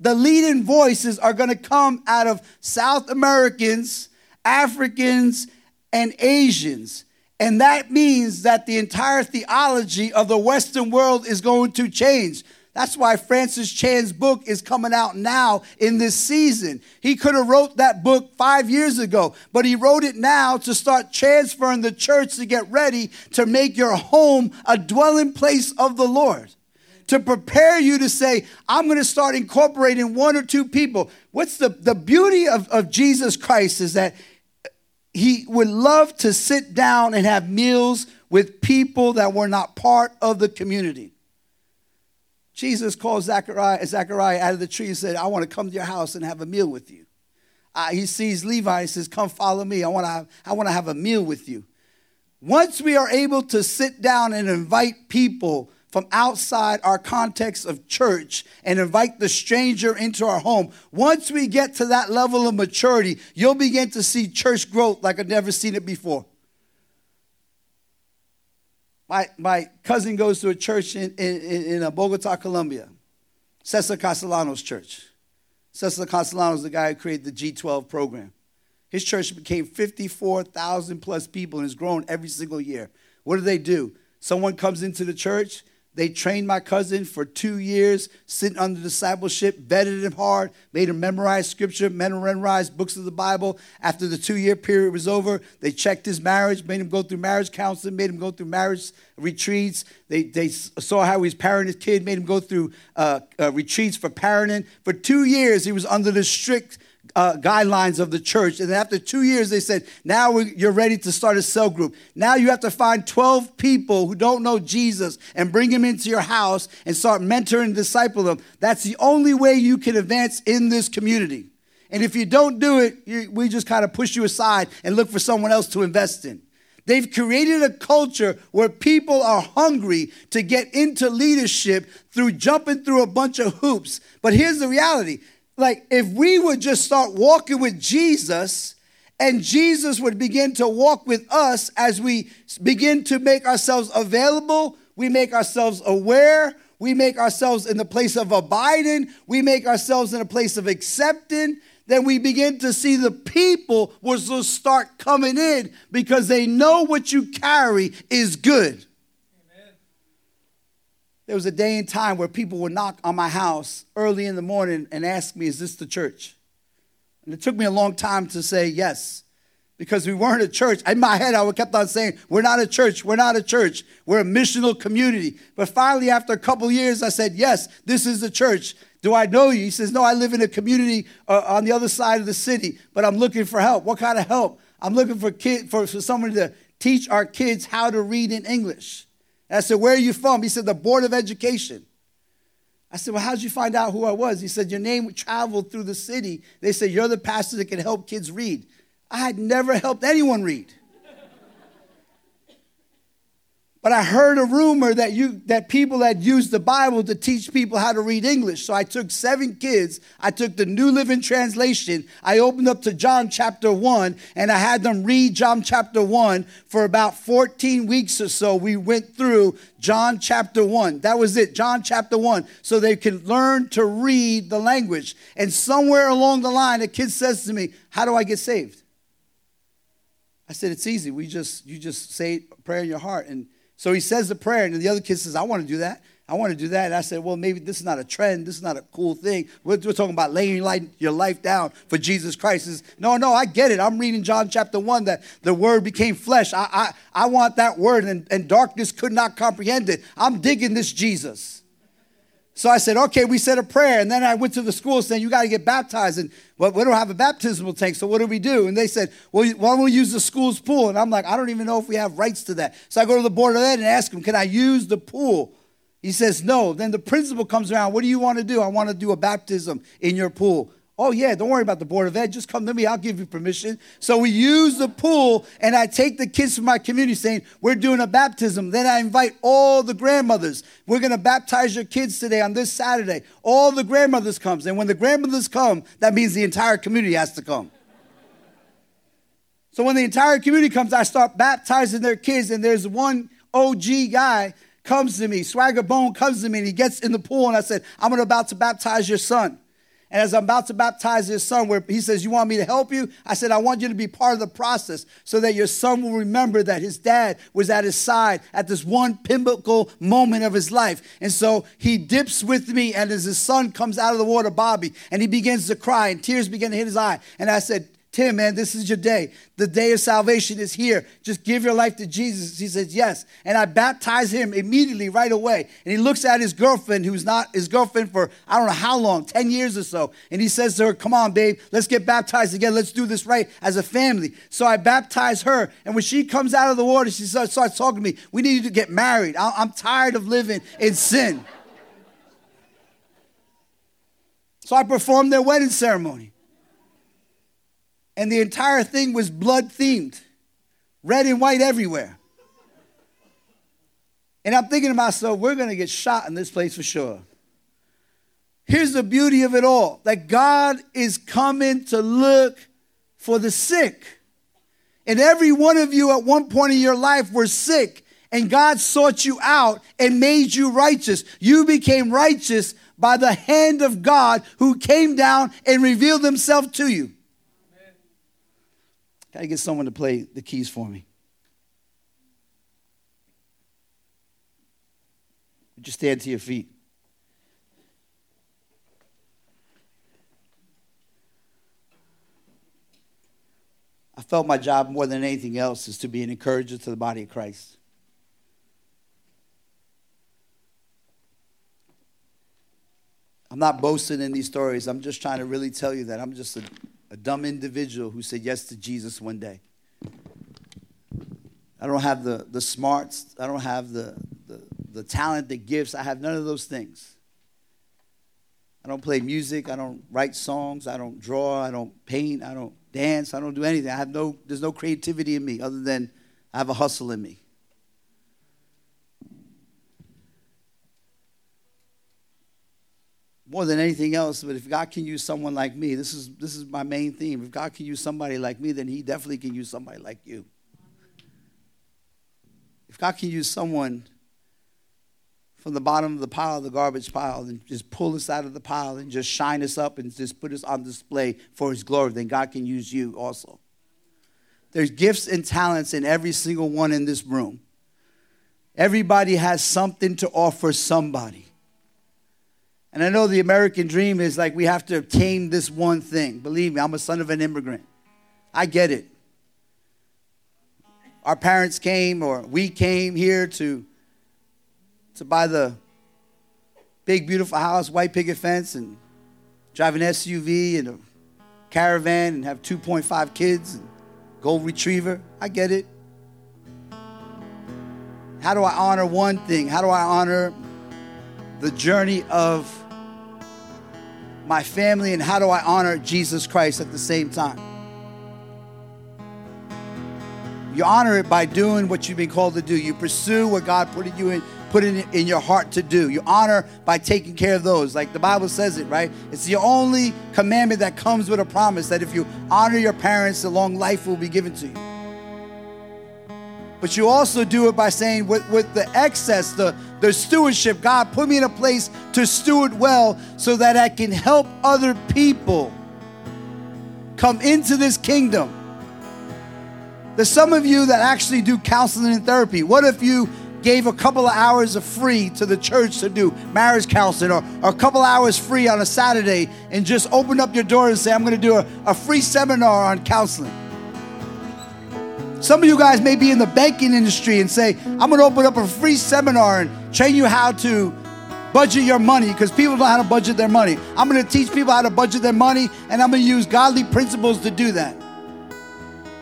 The leading voices are going to come out of South Americans Africans, and Asians. And that means that the entire theology of the Western world is going to change. That's why Francis Chan's book is coming out now in this season. He could have wrote that book 5 years ago, but he wrote it now to start transferring the church to get ready to make your home a dwelling place of the Lord. To prepare you to say, I'm going to start incorporating one or two people. What's the, the beauty of, of Jesus Christ is that he would love to sit down and have meals with people that were not part of the community. Jesus called Zechariah, Zechariah out of the tree and said, I want to come to your house and have a meal with you. Uh, he sees Levi and says, Come follow me. I want, to I want to have a meal with you. Once we are able to sit down and invite people from outside our context of church and invite the stranger into our home. Once we get to that level of maturity, you'll begin to see church growth like I've never seen it before. My, my cousin goes to a church in, in, in uh, Bogota, Colombia, Cesar Castellanos Church. Cesar Castellanos is the guy who created the G12 program. His church became 54,000 plus people and has grown every single year. What do they do? Someone comes into the church, they trained my cousin for two years, sitting under discipleship, vetted him hard, made him memorize scripture, memorize books of the Bible. After the two year period was over, they checked his marriage, made him go through marriage counseling, made him go through marriage retreats. They, they saw how he was parenting his kid, made him go through uh, uh, retreats for parenting. For two years, he was under the strict uh, guidelines of the church. And after two years, they said, now you're ready to start a cell group. Now you have to find 12 people who don't know Jesus and bring them into your house and start mentoring and disciple them. That's the only way you can advance in this community. And if you don't do it, you, we just kind of push you aside and look for someone else to invest in. They've created a culture where people are hungry to get into leadership through jumping through a bunch of hoops. But here's the reality like if we would just start walking with Jesus and Jesus would begin to walk with us as we begin to make ourselves available, we make ourselves aware, we make ourselves in the place of abiding, we make ourselves in a place of accepting, then we begin to see the people will start coming in because they know what you carry is good. There was a day and time where people would knock on my house early in the morning and ask me, Is this the church? And it took me a long time to say yes, because we weren't a church. In my head, I kept on saying, We're not a church, we're not a church, we're a missional community. But finally, after a couple years, I said, Yes, this is the church. Do I know you? He says, No, I live in a community uh, on the other side of the city, but I'm looking for help. What kind of help? I'm looking for kid for, for someone to teach our kids how to read in English. I said, Where are you from? He said, The Board of Education. I said, Well, how'd you find out who I was? He said, Your name traveled through the city. They said, You're the pastor that can help kids read. I had never helped anyone read. But I heard a rumor that you that people had used the Bible to teach people how to read English. So I took seven kids. I took the New Living Translation. I opened up to John chapter 1 and I had them read John chapter 1 for about 14 weeks or so. We went through John chapter 1. That was it, John chapter 1. So they could learn to read the language. And somewhere along the line, a kid says to me, How do I get saved? I said, It's easy. We just you just say prayer in your heart and so he says the prayer, and the other kid says, I want to do that. I want to do that. And I said, well, maybe this is not a trend. This is not a cool thing. We're, we're talking about laying your life, down for Jesus Christ. Says, no, no, I get it. I'm reading John chapter 1 that the word became flesh. I, I, I want that word, and, and darkness could not comprehend it. I'm digging this Jesus. So I said, okay, we said a prayer. And then I went to the school saying, you got to get baptized. And well, we don't have a baptismal tank, so what do we do? And they said, well, why don't we use the school's pool? And I'm like, I don't even know if we have rights to that. So I go to the board of ed and ask him, can I use the pool? He says, no. Then the principal comes around, what do you want to do? I want to do a baptism in your pool. Oh, yeah, don't worry about the Board of Ed. Just come to me. I'll give you permission. So we use the pool, and I take the kids from my community saying, We're doing a baptism. Then I invite all the grandmothers. We're going to baptize your kids today on this Saturday. All the grandmothers comes. And when the grandmothers come, that means the entire community has to come. So when the entire community comes, I start baptizing their kids, and there's one OG guy comes to me, Swagger Bone comes to me, and he gets in the pool, and I said, I'm about to baptize your son. And as I'm about to baptize his son, where he says, You want me to help you? I said, I want you to be part of the process so that your son will remember that his dad was at his side at this one pivotal moment of his life. And so he dips with me, and as his son comes out of the water, Bobby, and he begins to cry, and tears begin to hit his eye. And I said, Tim, man, this is your day. The day of salvation is here. Just give your life to Jesus. He says, Yes. And I baptize him immediately, right away. And he looks at his girlfriend, who's not his girlfriend for I don't know how long, 10 years or so. And he says to her, Come on, babe, let's get baptized again. Let's do this right as a family. So I baptize her. And when she comes out of the water, she starts, talking to me. We need to get married. I'm tired of living in sin. So I performed their wedding ceremony and the entire thing was blood themed, red and white everywhere. And I'm thinking to myself, we're going to get shot in this place for sure. Here's the beauty of it all that God is coming to look for the sick. And every one of you at one point in your life were sick, and God sought you out and made you righteous. You became righteous by the hand of God who came down and revealed himself to you. Got to get someone to play the keys for me. Just stand to your feet. I felt my job more than anything else is to be an encourager to the body of Christ. I'm not boasting in these stories. I'm just trying to really tell you that I'm just a, a dumb individual who said yes to Jesus one day. I don't have the, the smarts. I don't have the, the, the talent, the gifts. I have none of those things. I don't play music. I don't write songs. I don't draw. I don't paint. I don't dance. I don't do anything. I have no, there's no creativity in me other than I have a hustle in me. More than anything else, but if God can use someone like me, this is, this is my main theme. If God can use somebody like me, then He definitely can use somebody like you. If God can use someone from the bottom of the pile, the garbage pile, and just pull us out of the pile and just shine us up and just put us on display for His glory, then God can use you also. There's gifts and talents in every single one in this room. Everybody has something to offer somebody. And I know the American dream is like we have to obtain this one thing. Believe me, I'm a son of an immigrant. I get it. Our parents came, or we came here to to buy the big, beautiful house, white picket fence, and drive an SUV and a caravan and have 2.5 kids and gold retriever. I get it. How do I honor one thing? How do I honor the journey of my family and how do I honor Jesus Christ at the same time? You honor it by doing what you've been called to do. You pursue what God put in you in, put in, in your heart to do. You honor by taking care of those. Like the Bible says it, right? It's the only commandment that comes with a promise that if you honor your parents, a long life will be given to you. But you also do it by saying, with, with the excess, the, the stewardship, God put me in a place to steward well so that I can help other people come into this kingdom. There's some of you that actually do counseling and therapy. What if you gave a couple of hours of free to the church to do marriage counseling or, or a couple hours free on a Saturday and just open up your door and say, I'm going to do a, a free seminar on counseling? Some of you guys may be in the banking industry and say, I'm going to open up a free seminar and train you how to budget your money because people don't know how to budget their money. I'm going to teach people how to budget their money and I'm going to use godly principles to do that.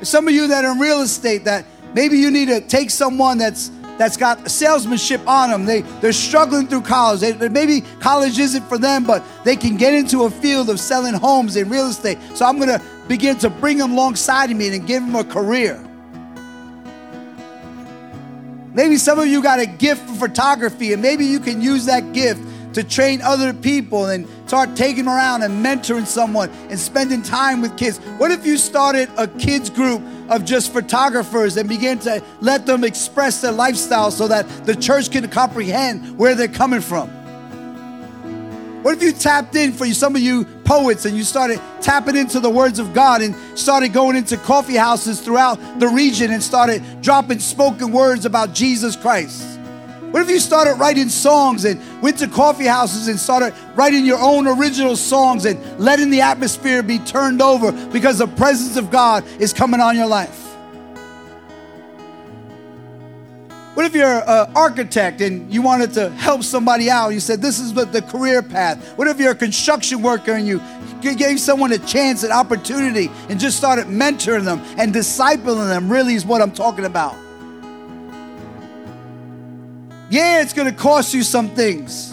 Some of you that are in real estate that maybe you need to take someone that's that's got salesmanship on them. They they're struggling through college. They, maybe college isn't for them, but they can get into a field of selling homes in real estate. So I'm going to begin to bring them alongside of me and give them a career. Maybe some of you got a gift for photography, and maybe you can use that gift to train other people and start taking around and mentoring someone and spending time with kids. What if you started a kids group of just photographers and began to let them express their lifestyle so that the church can comprehend where they're coming from? What if you tapped in for some of you poets and you started tapping into the words of God and started going into coffee houses throughout the region and started dropping spoken words about Jesus Christ? What if you started writing songs and went to coffee houses and started writing your own original songs and letting the atmosphere be turned over because the presence of God is coming on your life? What if you're an architect and you wanted to help somebody out? You said, This is the career path. What if you're a construction worker and you gave someone a chance, an opportunity, and just started mentoring them and discipling them? Really, is what I'm talking about. Yeah, it's going to cost you some things,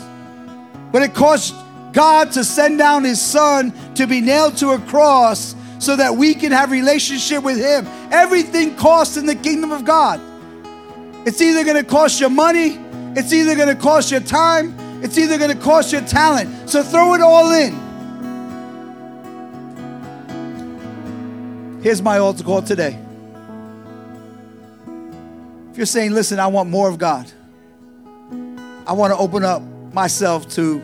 but it costs God to send down His Son to be nailed to a cross so that we can have relationship with Him. Everything costs in the kingdom of God. It's either going to cost you money, It's either going to cost you time, it's either going to cost you talent. So throw it all in. Here's my altar call today. If you're saying, listen, I want more of God, I want to open up myself to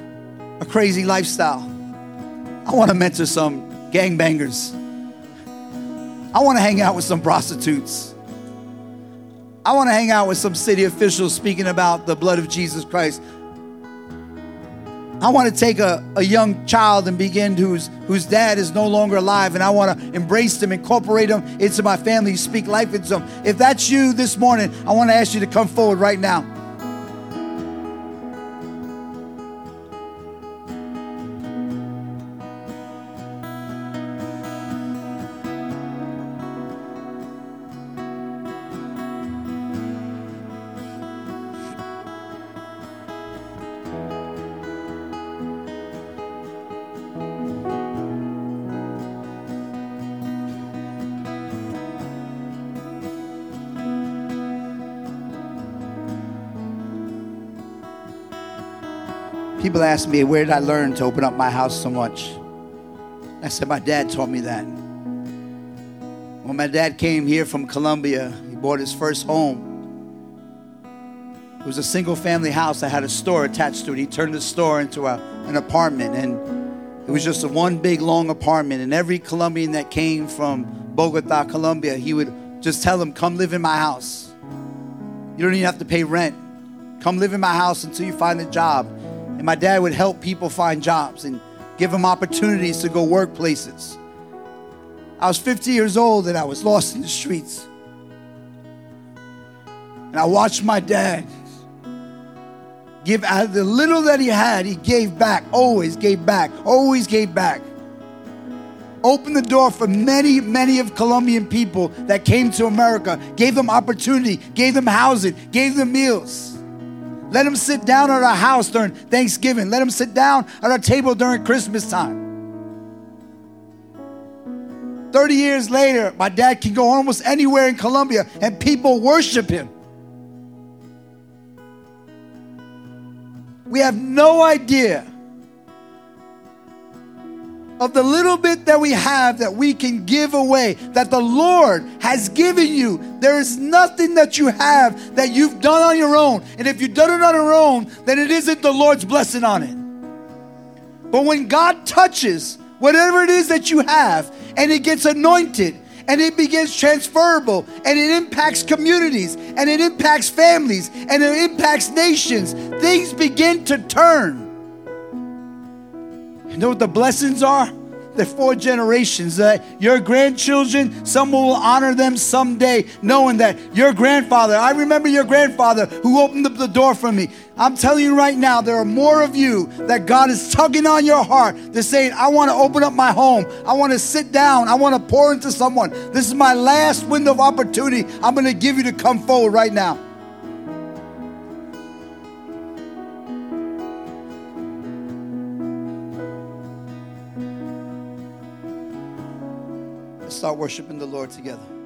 a crazy lifestyle. I want to mentor some gangbangers. I want to hang out with some prostitutes. I want to hang out with some city officials speaking about the blood of Jesus Christ. I want to take a, a young child and begin whose whose dad is no longer alive, and I want to embrace them, incorporate them into my family, speak life into them. If that's you this morning, I want to ask you to come forward right now. People ask me, where did I learn to open up my house so much? I said, my dad taught me that. When my dad came here from Colombia, he bought his first home. It was a single family house that had a store attached to it. He turned the store into a, an apartment, and it was just a one big long apartment. And every Colombian that came from Bogota, Colombia, he would just tell them, Come live in my house. You don't even have to pay rent. Come live in my house until you find a job. And my dad would help people find jobs and give them opportunities to go work places. I was 50 years old and I was lost in the streets. And I watched my dad give out of the little that he had, he gave back, always gave back, always gave back. Opened the door for many, many of Colombian people that came to America, gave them opportunity, gave them housing, gave them meals. Let them sit down at our house during Thanksgiving. Let them sit down at our table during Christmas time. 30 years later, my dad can go almost anywhere in Colombia and people worship him. We have no idea of the little bit that we have that we can give away, that the Lord has given you. There is nothing that you have that you've done on your own. And if you've done it on your own, then it isn't the Lord's blessing on it. But when God touches whatever it is that you have and it gets anointed, and it begins transferable and it impacts communities and it impacts families and it impacts nations. Things begin to turn. You know what the blessings are? They're four generations. Uh, your grandchildren, someone will honor them someday, knowing that your grandfather, I remember your grandfather who opened up the door for me. I'm telling you right now, there are more of you that God is tugging on your heart to say, I want to open up my home. I want to sit down. I want to pour into someone. This is my last window of opportunity. I'm going to give you to come forward right now. Start worshiping the Lord together.